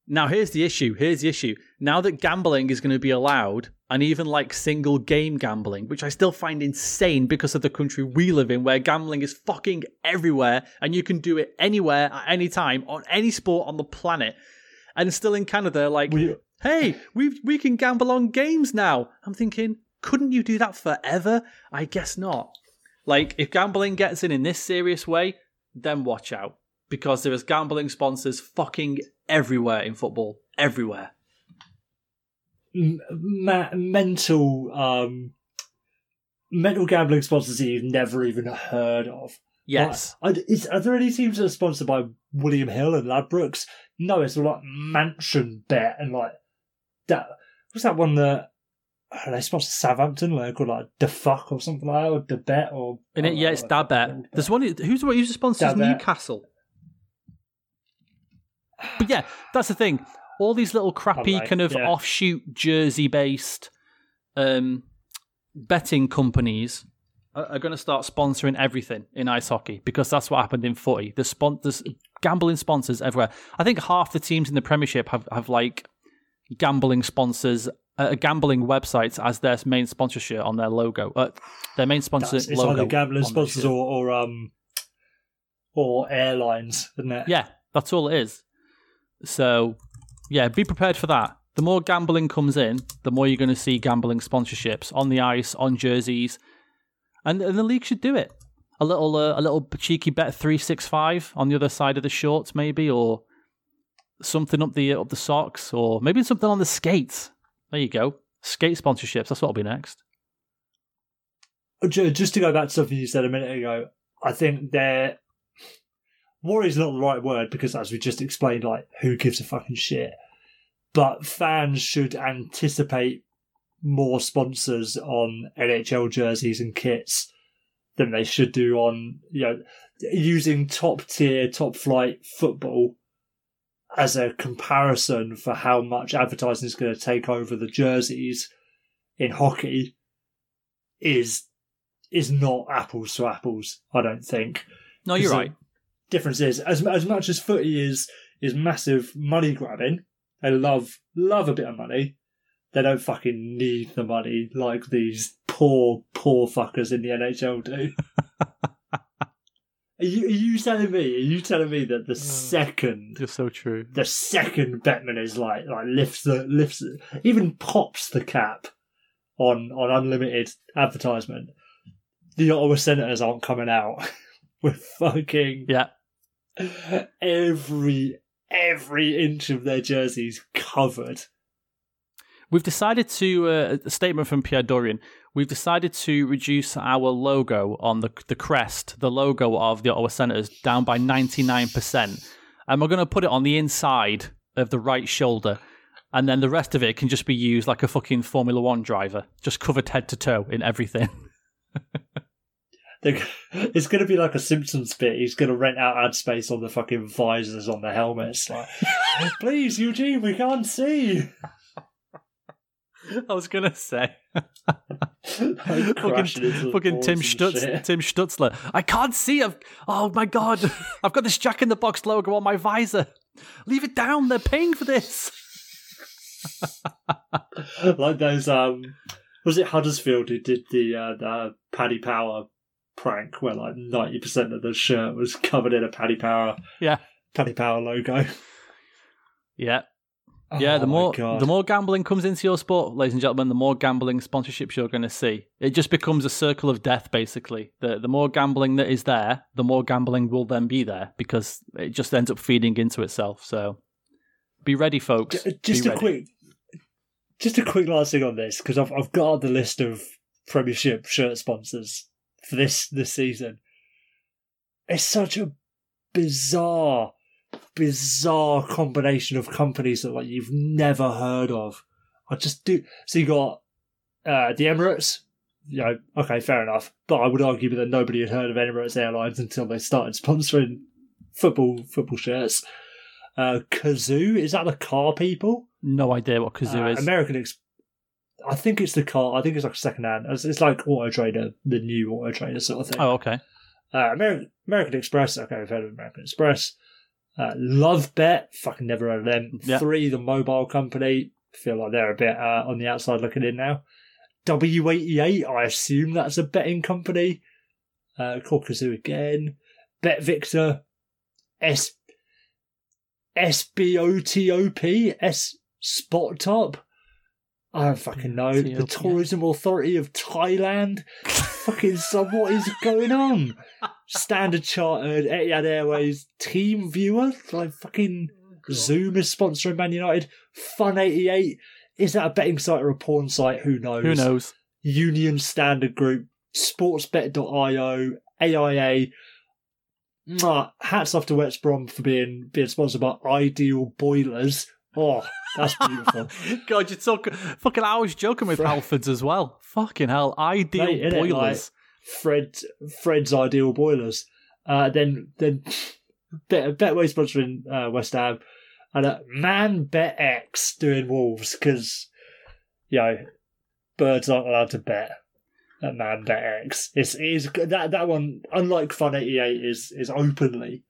Now here's the issue. Here's the issue. Now that gambling is going to be allowed, and even like single game gambling, which I still find insane because of the country we live in, where gambling is fucking everywhere, and you can do it anywhere at any time on any sport on the planet. And still in Canada, like, We, hey, we we can gamble on games now. I'm thinking, couldn't you do that forever? I guess not. Like, if gambling gets in in this serious way, then watch out because there is gambling sponsors fucking everywhere in football, everywhere. m- ma- mental um mental gambling sponsors that you've never even heard of. Yes, Like, I- is, are there any teams that are sponsored by William Hill and Ladbrokes? No, it's all like Mansion Bet and like that. Was that one that I don't know, sponsor Southampton, like called like the fuck or something like that, or the bet or in it, yeah, know it's fuck Dabet. There's one. Who's the who's the sponsors? Dabet. Newcastle. But yeah, that's the thing. All these little crappy kind of yeah. offshoot Jersey-based um, betting companies are, are going to start sponsoring everything in ice hockey because that's what happened in footy. The spon- there's gambling sponsors everywhere. I think half the teams in the Premiership have have like gambling sponsors. Uh, gambling websites as their main sponsorship on their logo, uh, their main sponsor That's- it's logo. either gambling sponsors or, or um or airlines, isn't it? Yeah, that's all it is. So, yeah, be prepared for that. The more gambling comes in, the more you're going to see gambling sponsorships on the ice, on jerseys, and, and the league should do it. A little, uh, a little cheeky bet three six five on the other side of the shorts, maybe, or something up the up the socks, or maybe something on the skates. There you go, skate sponsorships. That's what'll be next. Uh, just to go back to something you said a minute ago, I think they're worry is not the right word because, as we just explained, like who gives a fucking shit. But fans should anticipate more sponsors on NHL jerseys and kits than they should do on you know using top tier, top flight football as a comparison for how much advertising is going to take over the jerseys in hockey is is not apples to apples. I don't think. No, you're right. Difference is as as much as footy is is massive money grabbing. They love love a bit of money. They don't fucking need the money like these poor poor fuckers in the NHL do. Are you, are you telling me? Are you telling me that the second You're so true. the second Bettman is like like lifts the lifts even pops the cap on on unlimited advertisement, the Ottawa Senators aren't coming out with fucking Yeah, every every inch of their jerseys covered. we've decided to uh, a statement from Pierre Dorion. We've decided to reduce our logo on the the crest, the logo of the Ottawa Senators, down by ninety nine percent, and we're going to put it on the inside of the right shoulder. And then the rest of it can just be used like a fucking Formula One driver, just covered head to toe in everything. It's going to be like a Simpsons bit. He's going to rent out ad space on the fucking visors on the helmets. Like, please, Eugene, we can't see. I was gonna say, Like, crashing into the fucking, fucking Tim Stutz. Tim Stützle. I can't see. I've, oh my god, I've got this Jack in the Box logo on my visor. Leave it down. They're paying for this. like those um was it Huddersfield who did the uh the Paddy Power prank where like ninety percent of the shirt was covered in a Paddy Power Yeah. Paddy Power logo. Yeah, yeah. Oh the more God. the more gambling comes into your sport, ladies and gentlemen, the more gambling sponsorships you're going to see. It just becomes a circle of death, basically. The the more gambling that is there, the more gambling will then be there because it just ends up feeding into itself. So, be ready, folks. J- just Be a ready. quick just a quick last thing on this because I've I've got the list of Premiership shirt sponsors for this this season. It's such a bizarre, bizarre combination of companies that like you've never heard of. I just do. So you got uh, the Emirates. You know, okay, fair enough. But I would argue that nobody had heard of Emirates Airlines until they started sponsoring football football shirts. Uh, Cazoo is that the car people? No idea what Cazoo Uh, is. American Ex- I think it's the car. I think it's like second hand. It's, it's like Auto Trader, the new Auto Trader sort of thing. Oh, okay. Uh, American American Express. Okay, I've heard of American Express. Uh, Love Bet. Fucking never heard of them. Yeah. Three, the mobile company. Feel like they're a bit uh, on the outside looking in now. W88. I assume that's a betting company. Uh, Caucasus again. Bet Victor. S. SBOTOP. S. Spot Top. I don't fucking know. The Tourism Authority of Thailand. fucking son, what is going on? Standard Chartered, Etihad Airways, Team Viewer, like fucking Zoom is sponsoring Man United. Fun 88. Is that a betting site or a porn site? Who knows? Who knows? Union Standard Group, Sportsbet.io, AIA. Mwah. Hats off to West Brom for being being sponsored by Ideal Boilers. Oh, that's beautiful. God, you're talking fucking. I was joking with Halfords as well. Fucking hell, ideal Mate, boilers. Fred Fred's Ideal Boilers. Uh, then then Bet Betway sponsoring uh, West Ham, and uh, Man Bet X doing Wolves because you know birds aren't allowed to bet at Man Bet X. It's it is that that one unlike Fun eighty eight is is openly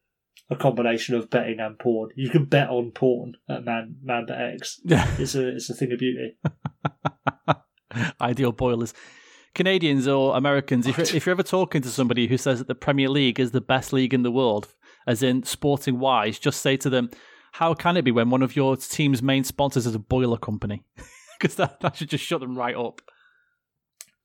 a combination of betting and porn. You can bet on porn at Man Man Bet X. Yeah, It's a it's a thing of beauty. ideal boilers. Canadians or Americans, if you're, if you're ever talking to somebody who says that the Premier League is the best league in the world, as in sporting wise, just say to them, "How can it be when one of your team's main sponsors is a boiler company?" Because that, that should just shut them right up.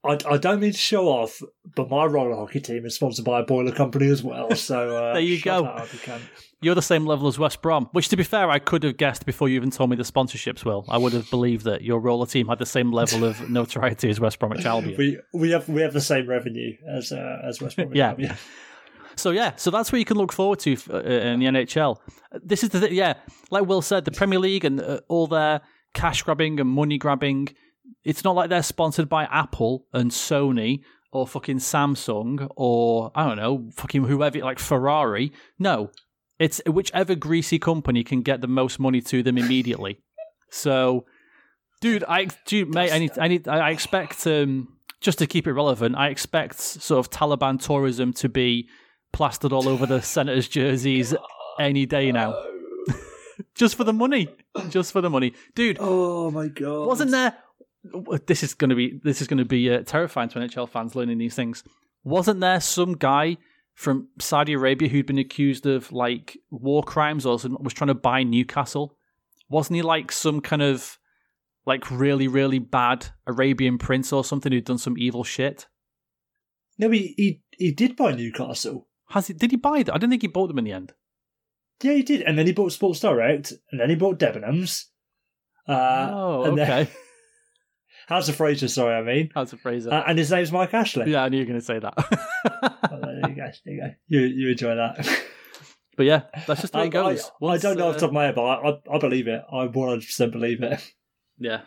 I, I don't mean to show off, but my roller hockey team is sponsored by a boiler company as well. So uh, There you go. up, you You're the same level as West Brom, which, to be fair, I could have guessed before you even told me the sponsorships. Will I would have believed that your roller team had the same level of notoriety as West Bromwich Albion. We we have we have the same revenue as uh, as West Bromwich. Yeah. Albion. So yeah, so that's what you can look forward to uh, in the NHL. This is the th- yeah, like Will said, the Premier League and uh, all their cash grabbing and money grabbing. It's not like they're sponsored by Apple and Sony or fucking Samsung or I don't know, fucking whoever like Ferrari. No, it's whichever greasy company can get the most money to them immediately. so, dude, I dude, mate, I need, I need, I expect um, just to keep it relevant. I expect sort of Taliban tourism to be plastered all over the Senators' jerseys any day now. just for the money. Just for the money. Dude, Oh my god! wasn't there this is going to be this is going to be uh, terrifying to NHL fans learning these things. Wasn't there some guy from Saudi Arabia who'd been accused of like war crimes or was trying to buy Newcastle? Wasn't he like some kind of like really really bad Arabian prince or something who'd done some evil shit? No, he, he he did buy Newcastle. Has he? Did he buy that? I don't think he bought them in the end. Yeah, he did, and then he bought Sports Direct, and then he bought Debenhams. Uh, oh, and then- okay. House of Fraser, sorry, I mean. That's a Fraser. Uh, and his name's Mike Ashley. yeah, I knew you were going to say that. Oh, there you go. There you go. You you enjoy that. but yeah, that's just the way it goes. I, I don't know off uh, the top of my head, but I, I, I believe it. I 100% believe it. Yeah.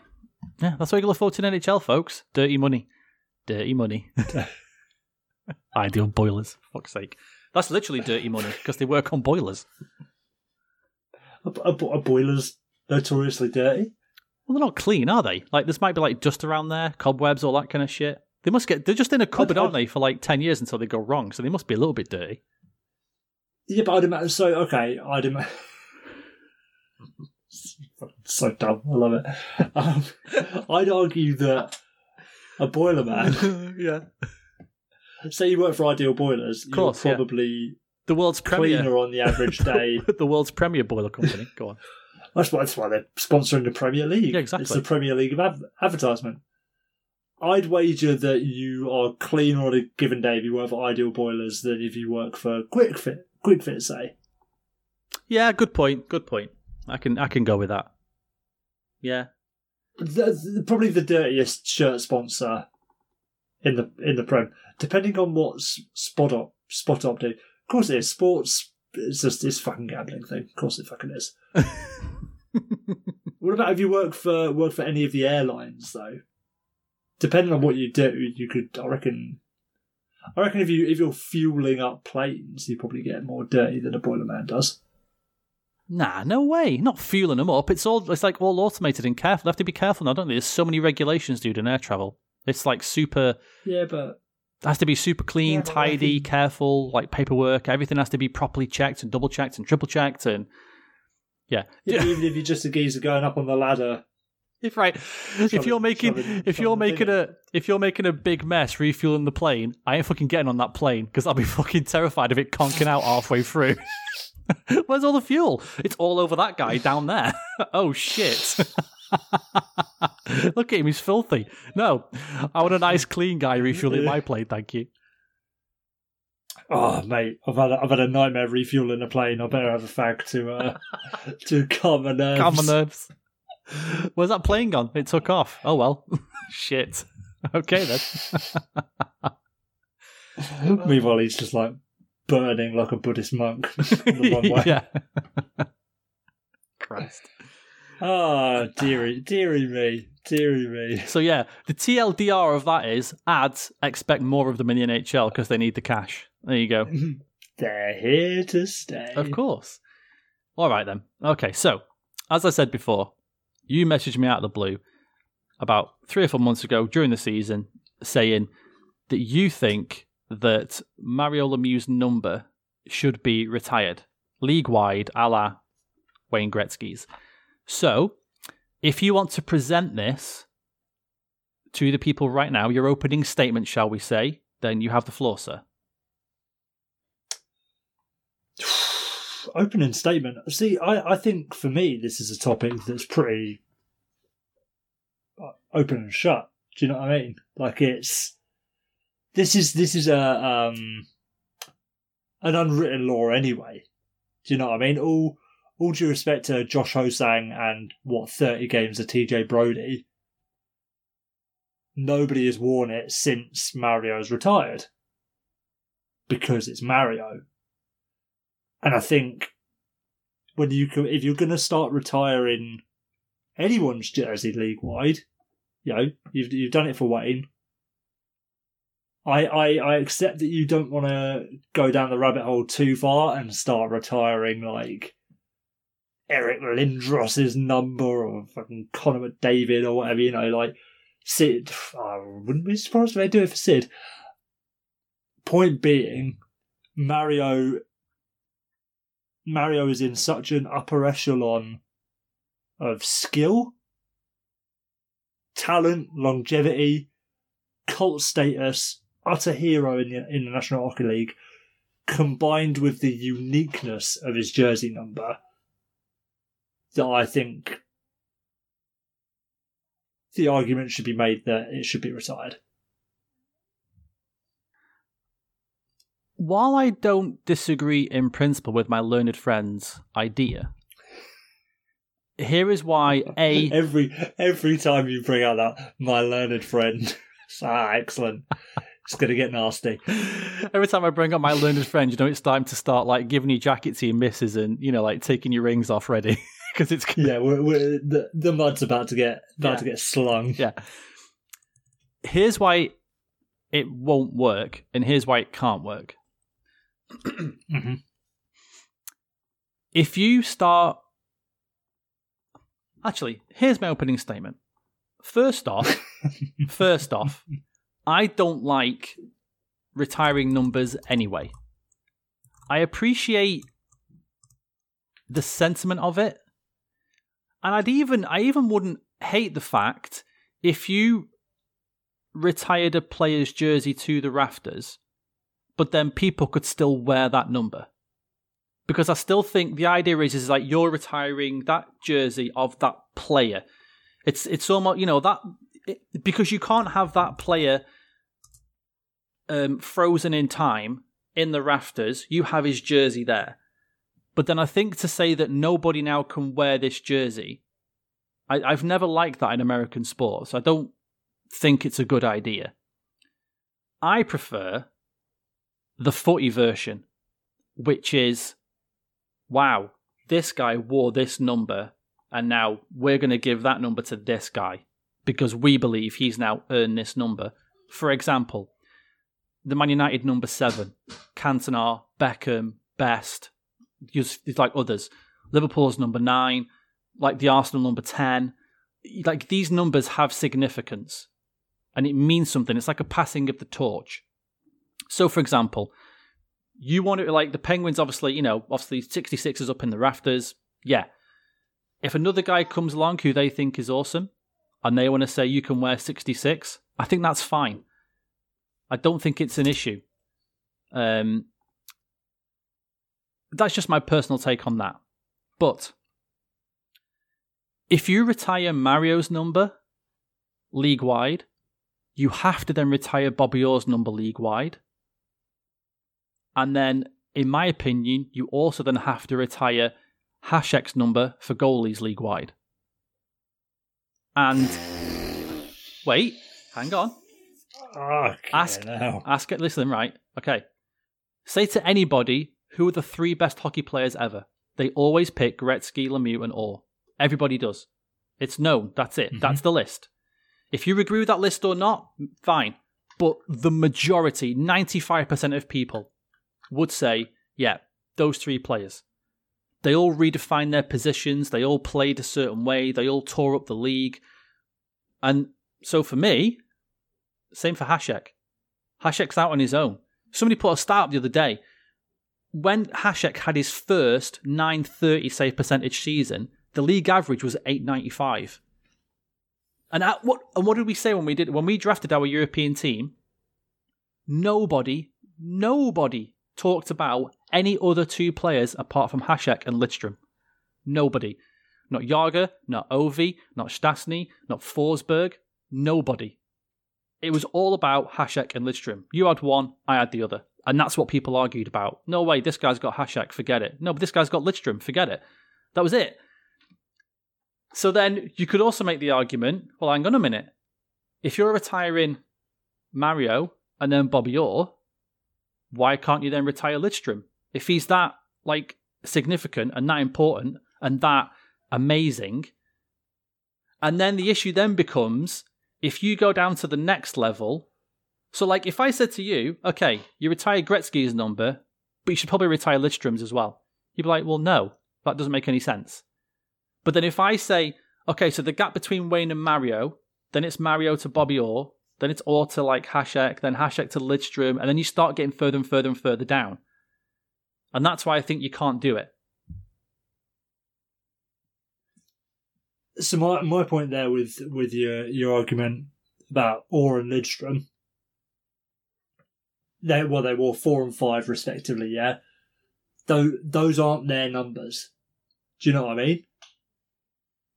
Yeah, that's what you look forward to in NHL, folks. Dirty money. Dirty money. Ideal boilers. Fuck's sake. That's literally dirty money because they work on boilers. A boiler's notoriously dirty. Well, they're not clean, are they? Like, this might be like dust around there, cobwebs, all that kind of shit. They must get, they're just in a cupboard, I'd- aren't they, for like 10 years until they go wrong. So they must be a little bit dirty. Yeah, but I'd imagine. So, okay, I'd imagine. so dumb. I love it. Um, I'd argue that a boiler man, yeah. say you work for Ideal Boilers, course, you're yeah. probably The world's premier. cleaner on the average day. the world's premier boiler company. Go on. That's why, that's why they're sponsoring the Premier League. Yeah, exactly. It's the Premier League of ad- advertisement. I'd wager that you are cleaner on a given day if you work for Ideal Boilers than if you work for Kwik Fit. Kwik Fit, say. Yeah, good point. Good point. I can I can go with that. Yeah. The- probably the dirtiest shirt sponsor in the in the Prem, depending on what spot up spot up do. Of course, it is sports. It's just this fucking gambling thing. Of course, it fucking is. What about if you work for work for any of the airlines though? Depending on what you do, you could. I reckon. I reckon if you if you're fueling up planes, you probably get more dirty than a boiler man does. Nah, no way. Not fueling them up. It's all it's like all automated and careful. They have to be careful now, don't they? There's so many regulations, dude, in air travel. It's like super Yeah, but it has to be super clean, Yeah, tidy, careful, like paperwork. Everything has to be properly checked and double checked and triple checked and yeah. even if you're just a geezer going up on the ladder, If right, if you're making it- if you're making a if you're making a big mess refueling the plane, I ain't fucking getting on that plane because I'll be fucking terrified of it conking out halfway through. Where's all the fuel? It's all over that guy down there. oh shit! Look at him, he's filthy. No, I want a nice clean guy refueling my plane. Thank you. Oh mate, I've had a, I've had a nightmare refueling a plane. I better have a fag to uh, to calm my nerves. Calm my nerves. Where's that plane gone? It took off. Oh well. Shit. Okay then. Meanwhile, he's just like burning like a Buddhist monk the wrong way. yeah. Christ. Ah, dearie, dearie me, dearie me. So yeah, the TLDR of that is ads expect more of them in the NHL because they need the cash. There you go. They're here to stay. Of course. All right then. Okay, so as I said before, you messaged me out of the blue about three or four months ago during the season saying that you think that Mario Lemieux's number should be retired league wide, a la Wayne Gretzky's. So, if you want to present this to the people right now, your opening statement, shall we say, then you have the floor, sir. Opening statement. See, I, I think for me, this is a topic that's pretty uh, open and shut. Do you know what I mean? Like it's this is this is a um an unwritten law anyway. Do you know what I mean? All all due respect to Josh Ho-Sang and what thirty games of TJ Brodie. nobody has worn it since Mario's retired because it's Mario. And I think when you can, if you're going to start retiring anyone's jersey league wide, you know, you've you've done it for Wayne. I, I, I accept that you don't want to go down the rabbit hole too far and start retiring like Eric Lindros's number or fucking Connor McDavid or whatever, you know, like Sid. I wouldn't be surprised if they do it for Sid. Point being, Mario Mario is in such an upper echelon of skill, talent, longevity, cult status, utter hero in the, in the National Hockey League, combined with the uniqueness of his jersey number, that I think the argument should be made that it should be retired. While I don't disagree in principle with my learned friend's idea, here is why a every every time you bring out that my learned friend, ah, excellent. It's gonna get nasty. Every time I bring up my learned friend, you know it's time to start like giving you jackets to your misses and you know like taking your rings off ready because it's yeah we're, we're, the the mud's about to get about Yeah. to get slung. yeah. Here's why it won't work, and here's why it can't work. Mhm. If you start, actually, here's my opening statement. First off, first off, I don't like retiring numbers anyway. I appreciate the sentiment of it. And I'd even I even wouldn't hate the fact if you retired a player's jersey to the rafters, but then people could still wear that number. Because I still think the idea is is like you're retiring that jersey of that player. It's it's almost you know that it, because you can't have that player um, frozen in time in the rafters. You have his jersey there. But then I think to say that nobody now can wear this jersey, I, I've never liked that in American sports. I don't think it's a good idea. I prefer the footy version, which is wow, this guy wore this number, and now we're going to give that number to this guy because we believe he's now earned this number. For example, the Man United number seven, Cantona, Beckham, Best, just like others. Liverpool's number nine, like the Arsenal number 10. Like these numbers have significance and it means something. It's like a passing of the torch. So, for example, you want to, like the Penguins, obviously, you know, obviously 66 is up in the rafters. Yeah. If another guy comes along who they think is awesome and they want to say you can wear 66, I think that's fine. I don't think it's an issue. Um, that's just my personal take on that. But if you retire Mario's number league wide, you have to then retire Bobby Orr's number league wide. And then, in my opinion, you also then have to retire Hasek's number for goalies league wide. And wait, hang on. Okay, Ask- now. Ask it. Listen, right? Okay. Say to anybody who are the three best hockey players ever. They always pick Gretzky, Lemieux, and Orr. Everybody does. It's known. That's it. Mm-hmm. That's the list. If you agree with that list or not, fine. But the majority, 95% of people, would say, yeah, those three players. They all redefined their positions. They all played a certain way. They all tore up the league. And so for me, same for Hasek. Hasek's out on his own. Somebody put a stat up the other day. When Hasek had his first 930 save percentage season, the league average was 895. And at what and what did we say when we did when we drafted our European team? Nobody, nobody talked about any other two players apart from Hasek and Lidstrom. Nobody. Not Jagr, not Ovi, not Stastny, not Forsberg. Nobody. it was all about Hasek and Lidstrom. You had one, I had the other. And that's what people argued about. No way, this guy's got Hasek, forget it. No, but this guy's got Lidstrom, forget it. That was it. So then you could also make the argument well, hang on a minute. If you're retiring Mario and then Bobby Orr, why can't you then retire Lidstrom? If he's that like significant and that important and that amazing. And then the issue then becomes if you go down to the next level. So, like, if I said to you, okay, you retire Gretzky's number, but you should probably retire Lidstrom's as well, you'd be like, well, no, that doesn't make any sense. But then if I say, okay, so the gap between Wayne and Mario, then it's Mario to Bobby Orr, then it's Orr to like Hasek, then Hasek to Lidstrom, and then you start getting further and further and further down. And that's why I think you can't do it. So my my point there with with your your argument about Orr and Lidstrom, they well they were four and five respectively, yeah. Though those aren't their numbers. Do you know what I mean?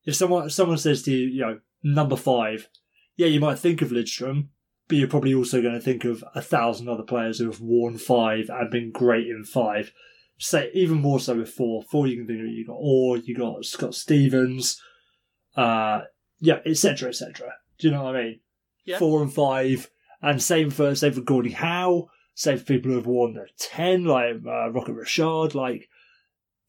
If someone if someone says to you, you know, number five, yeah, you might think of Lidstrom, but you're probably also going to think of a thousand other players who have worn five and been great in five. Say even more so with four. Four, you can think of you got Orr, you got Scott Stevens, uh, yeah, etc., etc. Do you know what I mean? Yeah. Four and five, and same for same for Gordie Howe, same for people who have worn the ten, like uh, Rocket Richard, like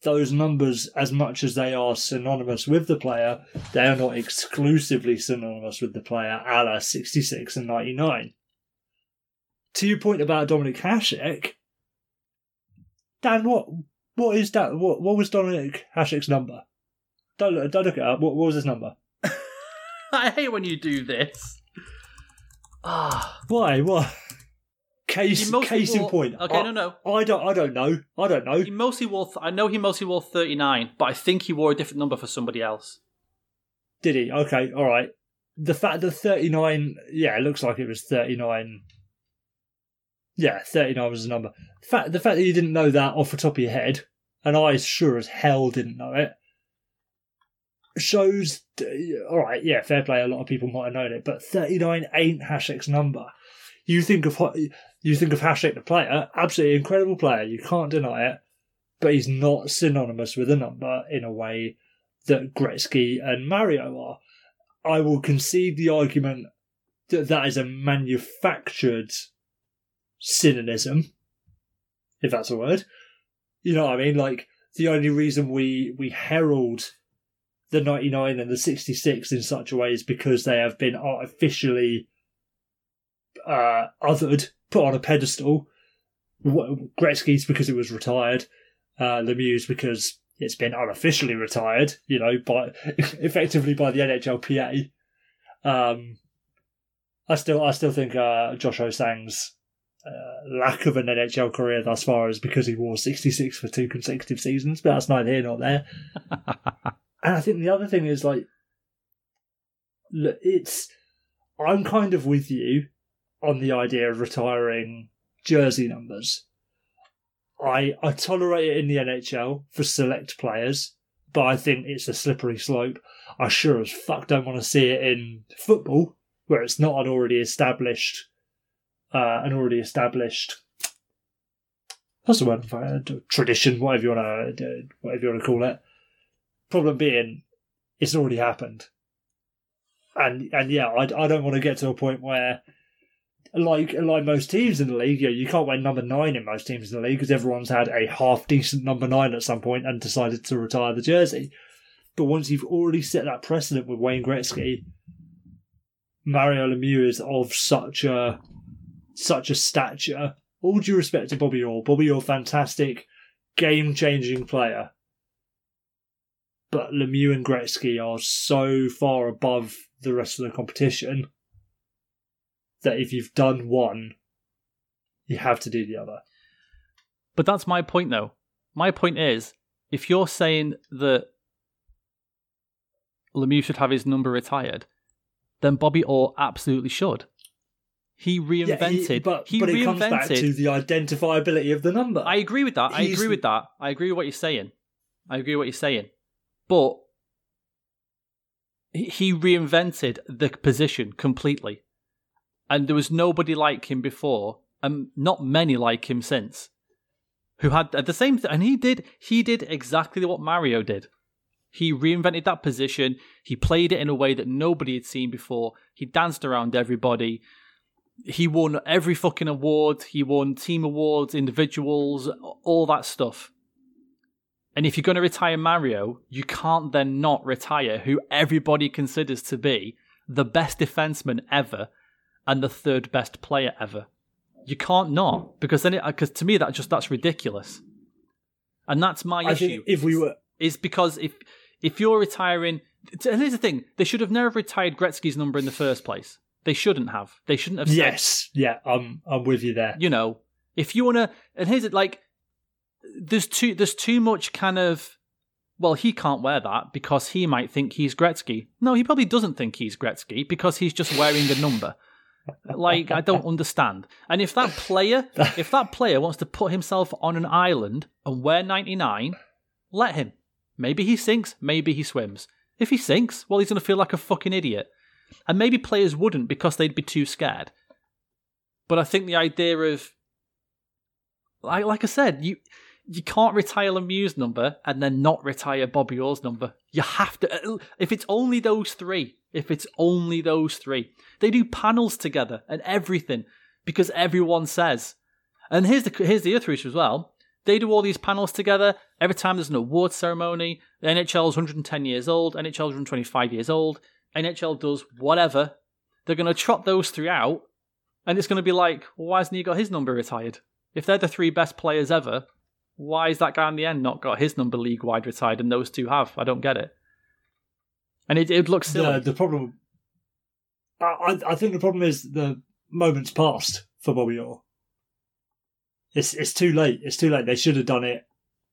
those numbers, as much as they are synonymous with the player, they are not exclusively synonymous with the player, a la 66 and 99. To your point about Dominik Hasek, Dan, what what is that? What what was Dominik Hasek's number? Don't look, don't look it up. What, what was his number? I hate when you do this. Ah, Why? What? Case case in point. okay, I, no, no. I don't. I don't know. I don't know. he mostly wore. Th- I know he mostly wore thirty nine, but I think he wore a different number for somebody else. Did he? Okay, all right. The fact that 39, yeah, it looks like it was 39. Yeah, 39 was the number. The fact, the fact that you didn't know that off the top of your head, and I sure as hell didn't know it, shows, all right, yeah, fair play. A lot of people might have known it, but 39 ain't Hasek's number. You think of you think of Hasek the player, absolutely incredible player. You can't deny it, but he's not synonymous with a number in a way that Gretzky and Mario are. I will concede the argument that that is a manufactured synonym, if that's a word. You know what I mean? Like the only reason we we herald the 99 and the 66 in such a way is because they have been artificially uh, othered, put on a pedestal. Gretzky's because it was retired. Uh, Lemieux's because it's been unofficially retired, you know, by effectively by the NHLPA. Um, I still, I still think uh, Josh Ho-Sang's uh, lack of an NHL career thus far is because he wore 66 for two consecutive seasons, but that's neither here nor there. and I think the other thing is like, look, it's, I'm kind of with you on the idea of retiring jersey numbers. I I tolerate it in the NHL for select players, but I think it's a slippery slope. I sure as fuck don't want to see it in football, where it's not an already established, uh, an already established. What's the word? for it? Tradition, whatever you want to, whatever you want to call it. Problem being, it's already happened, and and yeah, I, I don't want to get to a point where like like most teams in the league, you, can't wear number nine in most teams in the league because everyone's had a half decent number nine at some point and decided to retire the jersey. But once you've already set that precedent with Wayne Gretzky, Mario Lemieux is of such a such a stature. All due respect to Bobby Orr, Bobby Orr, fantastic, game changing player. But Lemieux and Gretzky are so far above the rest of the competition that if you've done one, you have to do the other. But that's my point, though. My point is, if you're saying that Lemieux should have his number retired, then Bobby Orr absolutely should. He reinvented. Yeah, he- but he but it reinvented. comes back to the identifiability of the number. I agree with that. I agree with that. I agree with what you're saying. I agree with what you're saying. But he reinvented the position completely. And there was nobody like him before, and not many like him since, who had the same. Th- and he did he did exactly what Mario did. He reinvented that position. He played it in a way that nobody had seen before. He danced around everybody. He won every fucking award. He won team awards, individuals, all that stuff. And if you're going to retire Mario, you can't then not retire who everybody considers to be the best defenseman ever and the third best player ever. You can't not because then it uh, because to me that just that's ridiculous. And that's my I issue. think if we were is because if if you're retiring, and here's the thing: they should have never retired Gretzky's number in the first place. They shouldn't have. They shouldn't have. Said, yes, yeah, I'm I'm with you there. You know, if you want to, and here's it: like, there's too there's too much kind of. Well, he can't wear that because he might think he's Gretzky. No, he probably doesn't think he's Gretzky because he's just wearing a number. Like I don't understand. And if that player, if that player wants to put himself on an island and wear 99, let him. Maybe he sinks, maybe he swims. If he sinks, well, he's going to feel like a fucking idiot. And maybe players wouldn't because they'd be too scared. But I think the idea of, like, like I said, you you can't retire Lemieux's number and then not retire Bobby Orr's number. You have to. If it's only those three, if it's only those three, they do panels together and everything because everyone says. And here's the here's the other issue as well. They do all these panels together. Every time there's an award ceremony, the NHL is 110 years old, NHL is 125 years old, NHL does whatever. They're going to trot those three out, and it's going to be like, well, why hasn't he got his number retired? If they're the three best players ever, why is that guy in the end not got his number league wide retired and those two have? I don't get it. And it, it looks silly. The, the problem, I, I think the problem is the moment's passed for Bobby Orr. It's it's too late. It's too late. They should have done it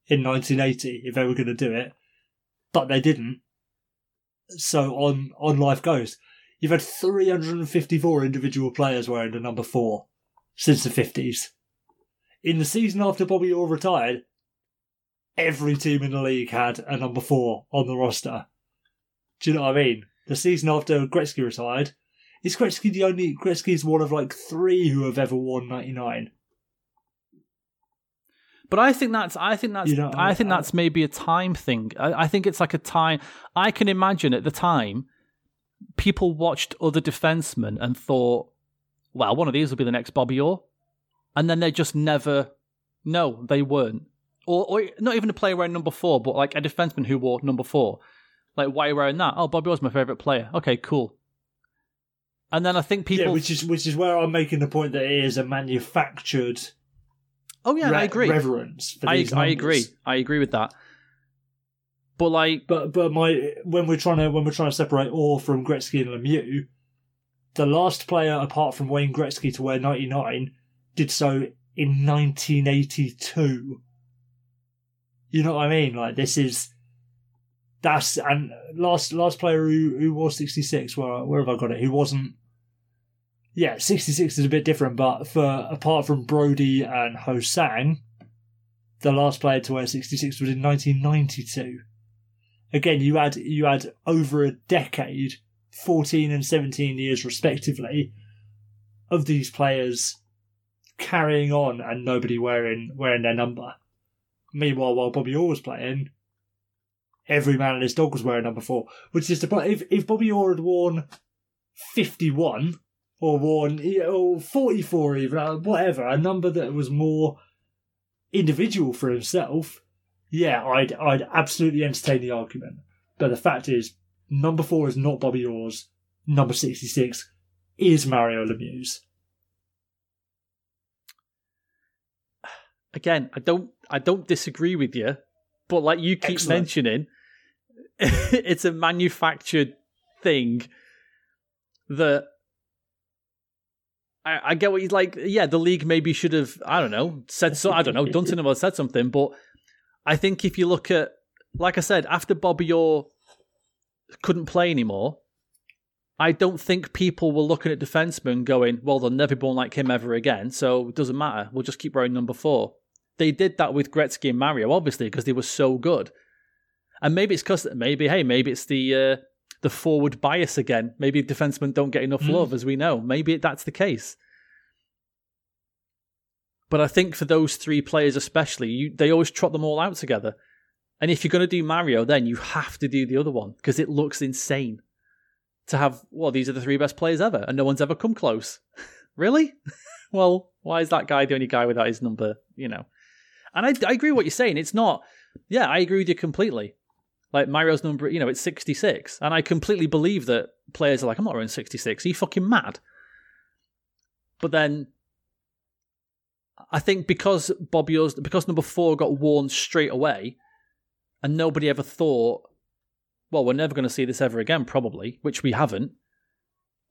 in 1980 if they were going to do it, but they didn't. So on on life goes. You've had 354 individual players wearing the number four since the 50s. In the season after Bobby Orr retired, every team in the league had a number four on the roster. Do you know what I mean? The season after Gretzky retired, is Gretzky the only Gretzky's one of like three who have ever worn 99. But I think that's I think that's You know, I think I- that's maybe a time thing. I, I think it's like a time. I can imagine at the time, people watched other defensemen and thought, "Well, one of these will be the next Bobby Orr," and then they just never. No, they weren't. Or, or not even a player wearing number four, but like a defenseman who wore number four. Like, why are you wearing that? Oh, Bobby Orr's my favorite player. Okay, cool. And then I think people. Yeah, which is which is where I'm making the point that it is a manufactured oh yeah, I agree. reverence for I, I agree. I agree with that. But like, But but my when we're trying to when we're trying to separate Orr from Gretzky and Lemieux, the last player apart from Wayne Gretzky to wear 99 did so in 1982. You know what I mean? Like this is that's and last last player who who wore 66. Where where have I got it? Who wasn't? Yeah, 66 is a bit different, but for apart from Brodie and Ho-Sang, the last player to wear 66 was in 1992 again you had you had over a decade 14 and 17 years respectively of these players carrying on and nobody wearing wearing their number meanwhile while bobby orr was playing every man and his dog was wearing number four which is the if, if bobby orr had worn 51 or worn you know, 44 even uh, whatever a number that was more individual for himself yeah, I'd I'd absolutely entertain the argument. But the fact is, number four is not Bobby Orr's. Number sixty six is Mario Lemieux's. again, I don't I don't disagree with you, but like you keep Excellent. mentioning, it's a manufactured thing that I, I get what he's like. Yeah, the league maybe should have I don't know said so. I don't know done something said something, but I think if you look at like I said after Bobby Orr couldn't play anymore. I don't think people were looking at defensemen going, well, they'll never be born like him ever again, so it doesn't matter. We'll just keep wearing number four. They did that with Gretzky and Mario, obviously, because they were so good. And maybe it's because maybe hey, maybe it's the uh, the forward bias again. Maybe defensemen don't get enough Mm. love, as we know. Maybe that's the case. But I think for those three players especially, you, they always trot them all out together. And if you're going to do Mario, then you have to do the other one because it looks insane to have. Well, these are the three best players ever, and no one's ever come close. really? well, why is that guy the only guy without his number? You know. And I, I agree with what you're saying. It's not. Yeah, I agree with you completely. Like Mario's number, you know, it's 66, and I completely believe that players are like, I'm not wearing 66. Are you fucking mad? But then I think because Bobby Orr's, because number four got worn straight away, and nobody ever thought, well, we're never going to see this ever again, probably, which we haven't,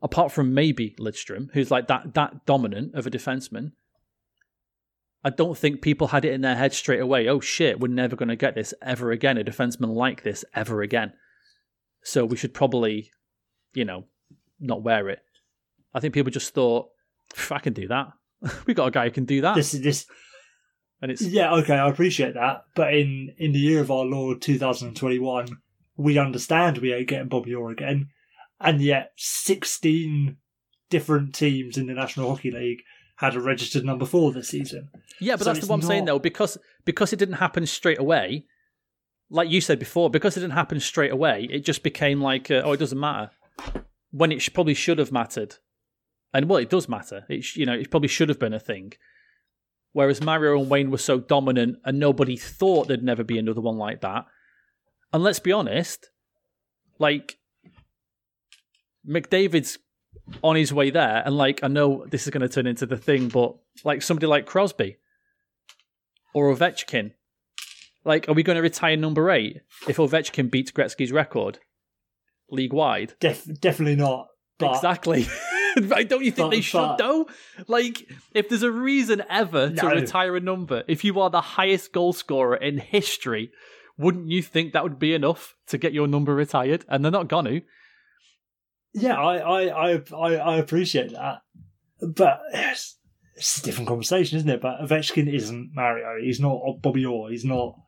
apart from maybe Lidstrom, who's like that that dominant of a defenseman. I don't think people had it in their head straight away. Oh shit, we're never going to get this ever again. A defenseman like this ever again. So we should probably, you know, not wear it. I think people just thought, "Pff, I can do that. we got a guy who can do that, This is this. and it's Yeah, okay, I appreciate that. But in in the year of our Lord 2021, we understand we ain't getting Bobby Orr again, and yet 16 different teams in the National Hockey League had a registered number four this season. Yeah, but So that's it's what I'm saying though, because because it didn't happen straight away. Like you said before, because it didn't happen straight away, it just became like, uh, oh, it doesn't matter. When it sh- probably should have mattered, and well, it does matter. It sh- you know it probably should have been a thing. Whereas Mario and Wayne were so dominant, and nobody thought there'd never be another one like that. And let's be honest, like McDavid's on his way there, and like I know this is going to turn into the thing, but like somebody like Crosby or Ovechkin, like are we going to retire number eight if Ovechkin beats Gretzky's record league wide? Def- definitely not. But exactly. Don't you think but- they should but- though? Like, if there's a reason ever to No. retire a number, if you are the highest goal scorer in history, wouldn't you think that would be enough to get your number retired? And they're not gonna. Yeah, I I, I I appreciate that. But it's, it's a different conversation, isn't it? But Ovechkin isn't Mario. He's not Bobby Orr. He's not.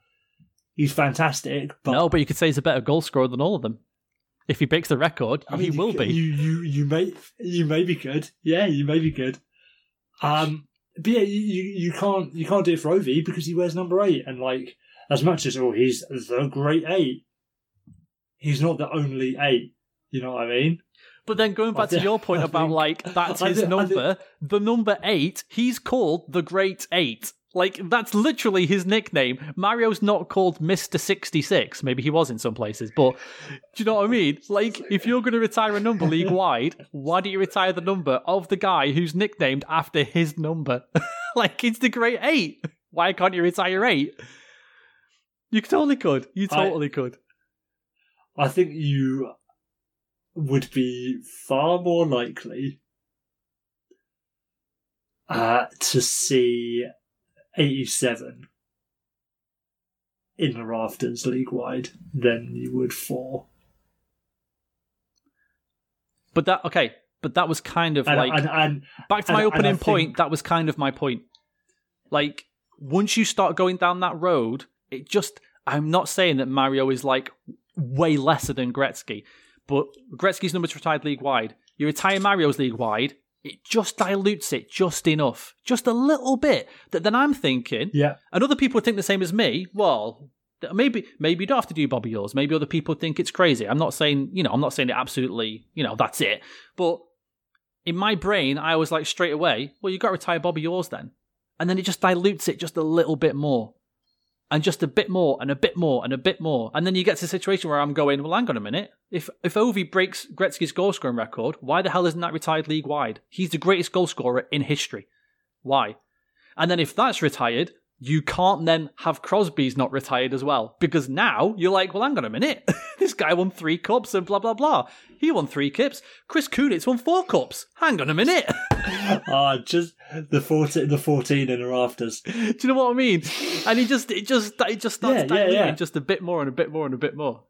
He's fantastic, but no, but you could say he's a better goal scorer than all of them. If he breaks the record, I he mean, will you, be. You you you may you may be good. Yeah, you may be good. Um, but yeah, you, you you can't you can't do it for Ovi because he wears number eight, and like as much as oh he's the great eight, he's not the only eight. You know what I mean? But then going back I to your point I about like that's his number, the number eight, he's called the Great Eight. Like that's literally his nickname. Mario's not called Mister Sixty Six. Maybe he was in some places, but do you know what I mean? Like if you're going to retire a number league wide, why don't you retire the number of the guy who's nicknamed after his number? like it's the Great Eight. Why can't you retire eight? You totally could. You I- totally could. I think you would be far more likely uh, to see 87 in the rafters league wide than you would for. But that okay. But that was kind of And, like and, and back to my opening think- point. That was kind of my point. Like once you start going down that road, it just. I'm not saying that Mario is like way lesser than Gretzky, but Gretzky's numbers retired league wide. You retire Mario's league wide, it just dilutes it just enough, just a little bit. That then I'm thinking, yeah, and other people think the same as me. Well, maybe maybe you don't have to do Bobby Orr's. Maybe other people think it's crazy. I'm not saying you know I'm not saying it absolutely you know that's it. But in my brain, I was like straight away, well, you got to retire Bobby Orr's then, and then it just dilutes it just a little bit more, and just a bit more, and a bit more, and a bit more, and then you get to a situation where I'm going, well, hang on a minute. If if Ovi breaks Gretzky's goal scoring record, why the hell isn't that retired league wide? He's the greatest goal scorer in history. Why? And then if that's retired, you can't then have Crosby's not retired as well. Because now you're like, well, hang on a minute. this guy won three cups and blah, blah, blah. He won three cups. Chris Kunitz won four cups. Hang on a minute. ah, just the 14, the 14 in the rafters. Do you know what I mean? And he just, it just, it just starts Yeah, yeah, yeah. just a bit more and a bit more and a bit more.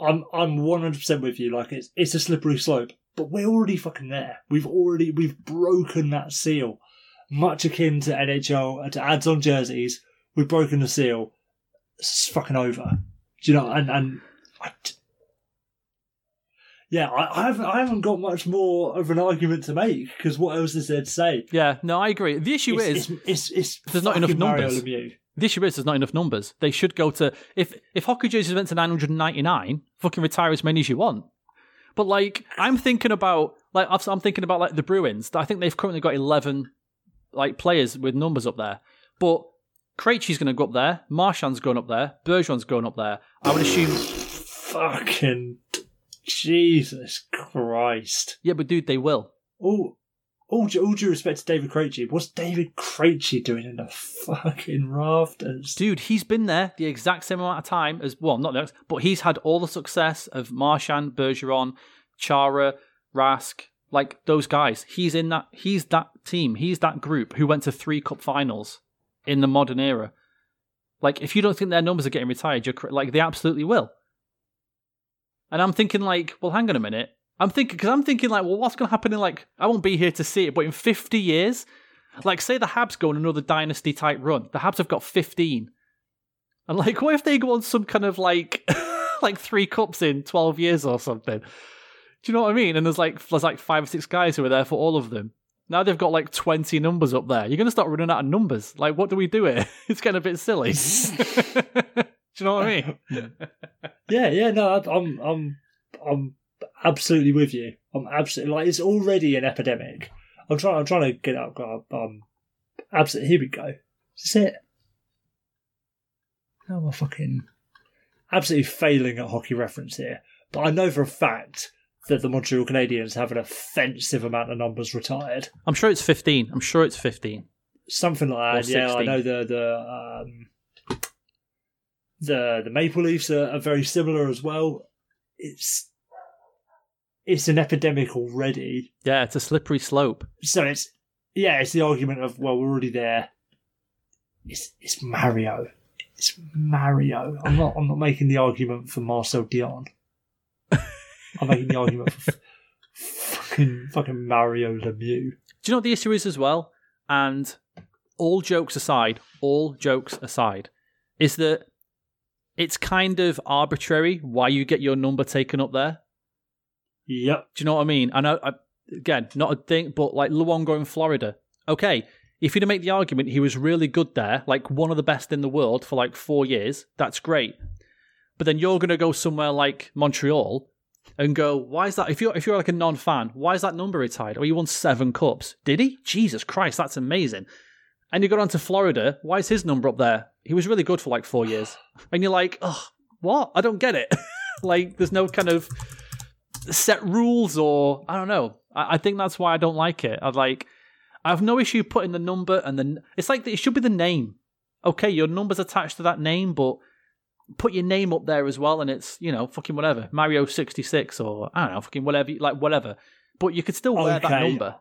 I'm I'm 100% with you. Like it's it's a slippery slope, but we're already fucking there. We've already we've broken that seal, much akin to NHL to ads on jerseys. We've broken the seal. It's fucking over. Do you know? And and I, yeah, I, I haven't I haven't got much more of an argument to make because what else is there to say? Yeah, no, I agree. The issue It's, is it's, it's, it's There's not enough numbers. The issue is there's not enough numbers. They should go to if if hockey jerseys went to 999, fucking retire as many as you want. But like, I'm thinking about like I'm thinking about like the Bruins. I think they've currently got 11 like players with numbers up there, but. Krejci's going to go up there. Marchand's going up there. Bergeron's going up there. I would assume. Fucking Jesus Christ! Yeah, but dude, they will. All, all, due- all due respect to David Krejci, what's David Krejci doing in the fucking rafters? Dude, he's been there the exact same amount of time as well, not the next, but he's had all the success of Marshan, Bergeron, Chara, Rask, like those guys. He's in that. He's that team. He's that group who went to three cup finals in the modern era. Like, if you don't think their numbers are getting retired, you're like they absolutely will. And I'm thinking, like, well, hang on a minute. I'm thinking because I'm thinking, like, well, what's going to happen in like I won't be here to see it, but in 50 years, like, say the Habs go on another dynasty type run. The Habs have got 15. And like, what if they go on some kind of like, like three cups in 12 years or something? Do you know what I mean? And there's like, there's like five or six guys who are there for all of them. Now they've got like 20 numbers up there. You're going to start running out of numbers. Like, what do we do here? It's getting a bit silly. do you know what I mean? Yeah, yeah, no, I- I'm, I'm, I'm absolutely with you. I'm absolutely like it's already an epidemic. I'm trying, I'm trying to get up. Um, absolutely. Here we go. Is this it? Oh, I'm fucking absolutely failing at hockey reference here. But I know for a fact that the Montreal Canadiens have an offensive amount of numbers retired. I'm sure it's 15. I'm sure it's 15. Something like that. Yeah, I know the the um, the the Maple Leafs are, are very similar as well. It's it's an epidemic already. Yeah, it's a slippery slope. So it's yeah, it's the argument of well, we're already there. It's it's Mario. It's Mario. I'm not I'm not making the argument for Marcel Dionne. I'm making the argument for f- fucking fucking Mario Lemieux. Do you know what the issue is as well? And all jokes aside, all jokes aside, is that it's kind of arbitrary why you get your number taken up there. Yep. Do you know what I mean? I know, I, again, not a thing, but like Luongo in Florida. Okay, if you're to make the argument he was really good there, like one of the best in the world for like four years, that's great. But then you're going to go somewhere like Montreal and go, why is that? If you're if you're like a non-fan, why is that number retired? Oh, he won seven cups. Did he? Jesus Christ, that's amazing. And you go down to Florida, why is his number up there? He was really good for like four years. And you're like, oh, what? I don't get it. like, there's no kind of set rules or I don't know. I, I think that's why I don't like it. I like I have no issue putting the number and then it's like it should be the name. Okay, your number's attached to that name, but put your name up there as well, and it's you know fucking whatever Mario sixty six or I don't know fucking whatever like whatever. But you could still wear that number.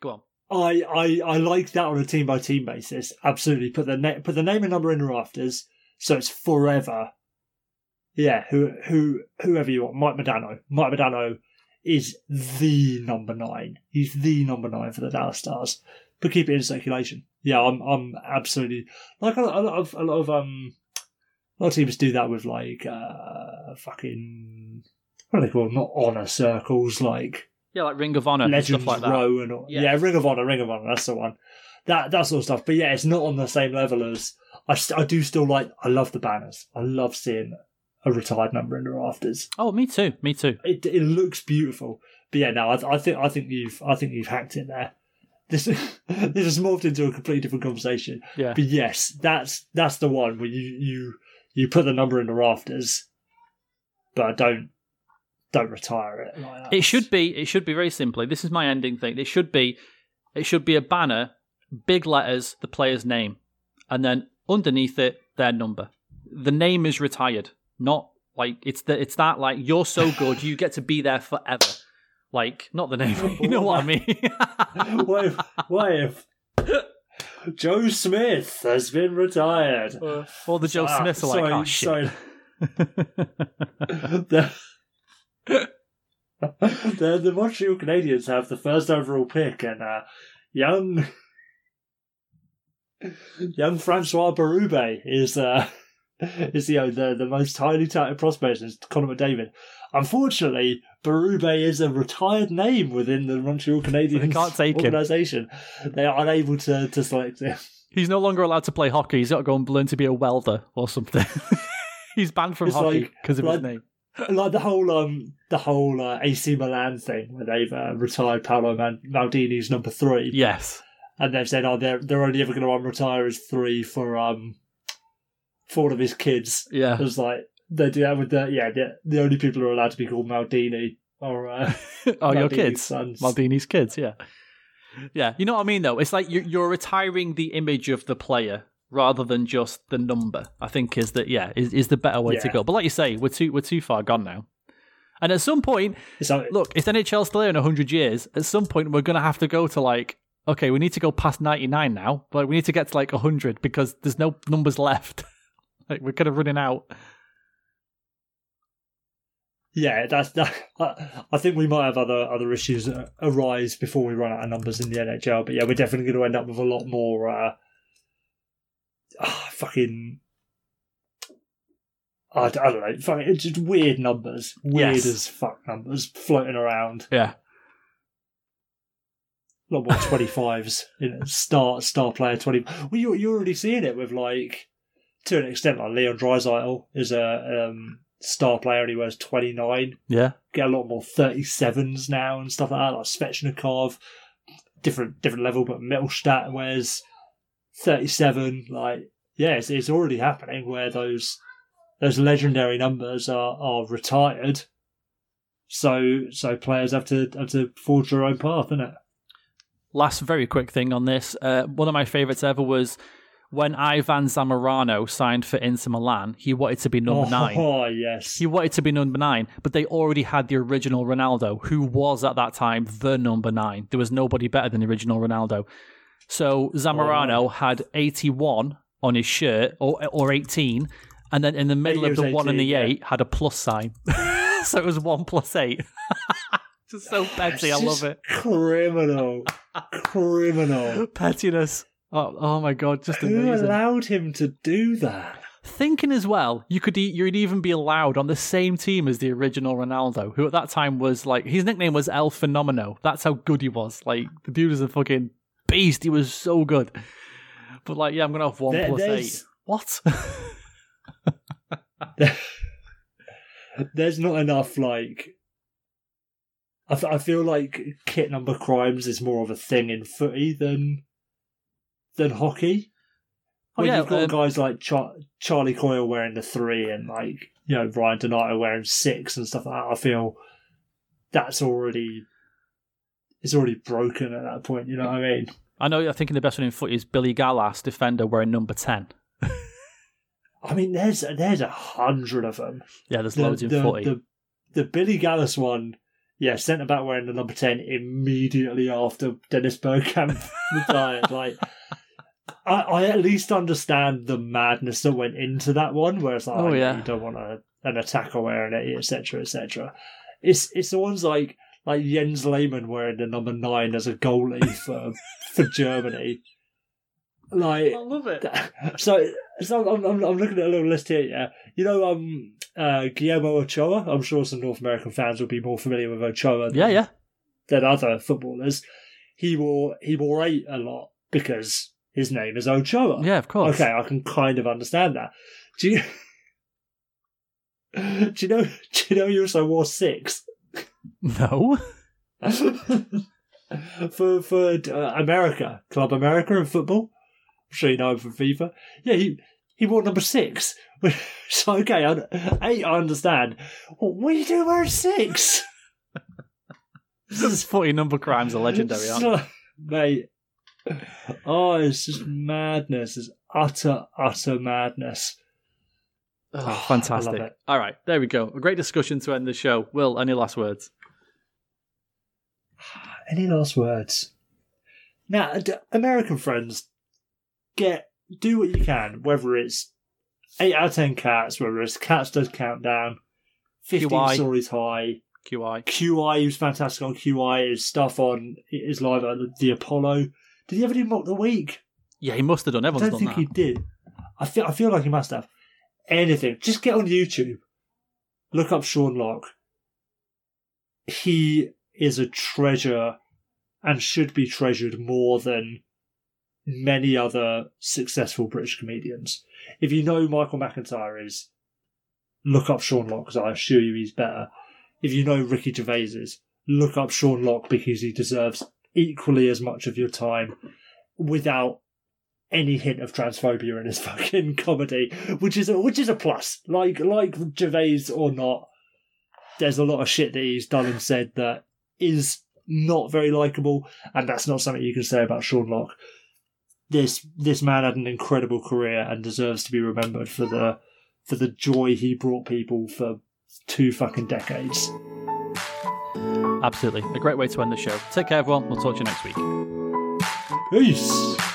Go on. I, I, I like that on a team by team basis. Absolutely. Put the na- put the name and number in the rafters, so it's forever. Yeah, who who whoever you want, Mike Modano. Mike Modano is the number nine. He's the number nine for the Dallas Stars. But keep it in circulation. Yeah, I'm I'm absolutely like a, a lot of a lot of um a lot of teams do that with like uh fucking what do they call them? Not honor circles, like Yeah, like Ring of Honor and Legends stuff like that. Row and all, Yeah. yeah. Ring of Honor, Ring of Honor, that's the one. That that sort of stuff. But yeah, it's not on the same level as I. St- I do still like. I love the banners. I love seeing a retired number in the rafters. Oh, me too. Me too. It it looks beautiful. But yeah, no, I, I think I think you've I think you've hacked it there. This this has morphed into a completely different conversation. Yeah. But yes, that's that's the one where you you you put the number in the rafters, but don't don't retire it. Like. It should be. It should be very simply. This is my ending thing. It should be. It should be a banner, big letters, the player's name, and then underneath it their number. The name is retired, not like it's the. It's that like you're so good, you get to be there forever. Like not the name. You know what I mean? what if, what if Joe Smith has been retired? Or the Joe Ah, Smiths are like, sorry, oh shit. the, the, Montreal Canadiens have the first overall pick, and uh, young young Francois Berube is uh, is you know the the most highly touted prospect is Connor McDavid. Unfortunately, Berube is a retired name within the Montreal Canadiens They can't take him. organization. They are unable to, to select him. He's no longer allowed to play hockey. He's got to go and learn to be a welder or something. He's banned from It's hockey like- because of like- his name. Like the whole um the whole uh, AC Milan thing where they've uh, retired Paolo Man- Maldini's number three, Yes. and they've said oh they're they're only ever going to unretire his three for um one of his kids. Yeah. It was like they do that with the yeah the, the only people who are allowed to be called Maldini are uh, oh, your kids. sons. Maldini's kids, yeah. Yeah, you know what I mean, though? It's like you're, you're retiring the image of the player rather than just the number. I think is that yeah is, is the better way to go. But like you say, we're too we're too far gone now. And at some point, look, if NHL still in hundred years, at some point we're gonna have to go to like okay, we need to go past ninety nine now, but we need to get to like hundred because there's no numbers left. like we're kind of running out. Yeah, that's that. I, think we might have other other issues arise before we run out of numbers in the NHL. But yeah, we're definitely going to end up with a lot more uh, ah, fucking. I, I don't know. Fucking, it's just weird numbers, weird Yes. as fuck numbers floating around. Yeah. A lot more twenty fives. You know, star star player twenty. Well, you you're already seeing it with like to an extent. Like Leon Draisaitl is a um, star player he wears twenty nine. Yeah. Get a lot more thirty sevens now and stuff like that. Like Svechnikov, different different level, but Mittelstadt wears thirty seven. Like yeah, it's, it's already happening where those those legendary numbers are are retired. So so players have to have to forge their own path, isn't it? last very quick thing on this. Uh, one of my favourites ever was when Ivan Zamorano signed for Inter Milan. He wanted to be number oh, nine. Oh yes. He wanted to be number nine, but they already had the original Ronaldo, who was at that time the number nine. There was nobody better than the original Ronaldo. So Zamorano had 81 on his shirt, or or 18, and then in the middle of the was one and the yeah. eight had a plus sign. so it was one plus eight. Just so petty, I love it. Criminal. Criminal. Pettiness. Oh, oh my god, just Who amazing. allowed him to do that? Thinking as well, you could e- you'd even be allowed on the same team as the original Ronaldo, who at that time was like his nickname was El Fenomeno. That's how good he was. Like the dude was a fucking beast. He was so good. But like, yeah, I'm gonna have one There- eight. What? There's not enough, like. I I feel like kit number crimes is more of a thing in footy than than hockey. Oh, When yeah, you've got um, guys like Char- Charlie Coyle wearing the three and like you know Ryan Donato wearing six and stuff like that, I feel that's already it's already broken at that point. You know what I mean? I know. I think the best one in footy is Billy Gallas, defender, wearing number ten. I mean, there's there's a hundred of them. Yeah, there's the, loads in the, footy. The, the Billy Gallas one, yeah, centre back wearing the number 10 immediately after Dennis Bergkamp retired. Like, I, I at least understand the madness that went into that one, where it's like, Oh, oh, yeah. you don't want a, an attacker wearing it, etc., etc. It's it's the ones like like Jens Lehmann wearing the number nine as a goalie for for Germany. Like, I love it. so, so I'm, I'm, I'm looking at a little list here. Yeah, you know, um, uh, Guillermo Ochoa. I'm sure some North American fans will be more familiar with Ochoa. Than, Yeah, yeah. Than other footballers. He wore he wore eight a lot because his name is Ochoa. Yeah, of course. Okay, I can kind of understand that. Do you? Do you know? Do you know he also wore six No. for for uh, America, Club America in football? I'm sure you know him from FIFA. Yeah, he he wore number six. so okay, I, eight I understand. Well, what are you doing wearing six? This is forty number crimes are legendary, aren't they? So- mate. Oh, it's just madness. It's utter, utter madness. Oh, fantastic. All right, there we go. A great discussion to end the show. Will, any last words? Any last words? Now, d- American friends, get do what you can. Whether it's eight out of ten cats, whether it's cats does countdown, fifteen QI. stories high. QI. QI, was fantastic on QI. His stuff on his live at the Apollo. Did he ever do mock the week? Yeah, he must have done. Everyone's I don't think that. he did. I feel I feel like he must have. anything, just get on YouTube, look up Sean Lock. He is a treasure and should be treasured more than many other successful British comedians. If you know Michael McIntyre is, look up Sean Lock because I assure you he's better. If you know Ricky Gervais is, look up Sean Lock because he deserves equally as much of your time without any hint of transphobia in his fucking comedy, which is a, which is a plus. Like like Gervais or not, there's a lot of shit that he's done and said that is not very likable, and that's not something you can say about Sean Lock. This this man had an incredible career and deserves to be remembered for the for the joy he brought people for two fucking decades. Absolutely. A great way to end the show. Take care, everyone. We'll talk to you next week. Peace.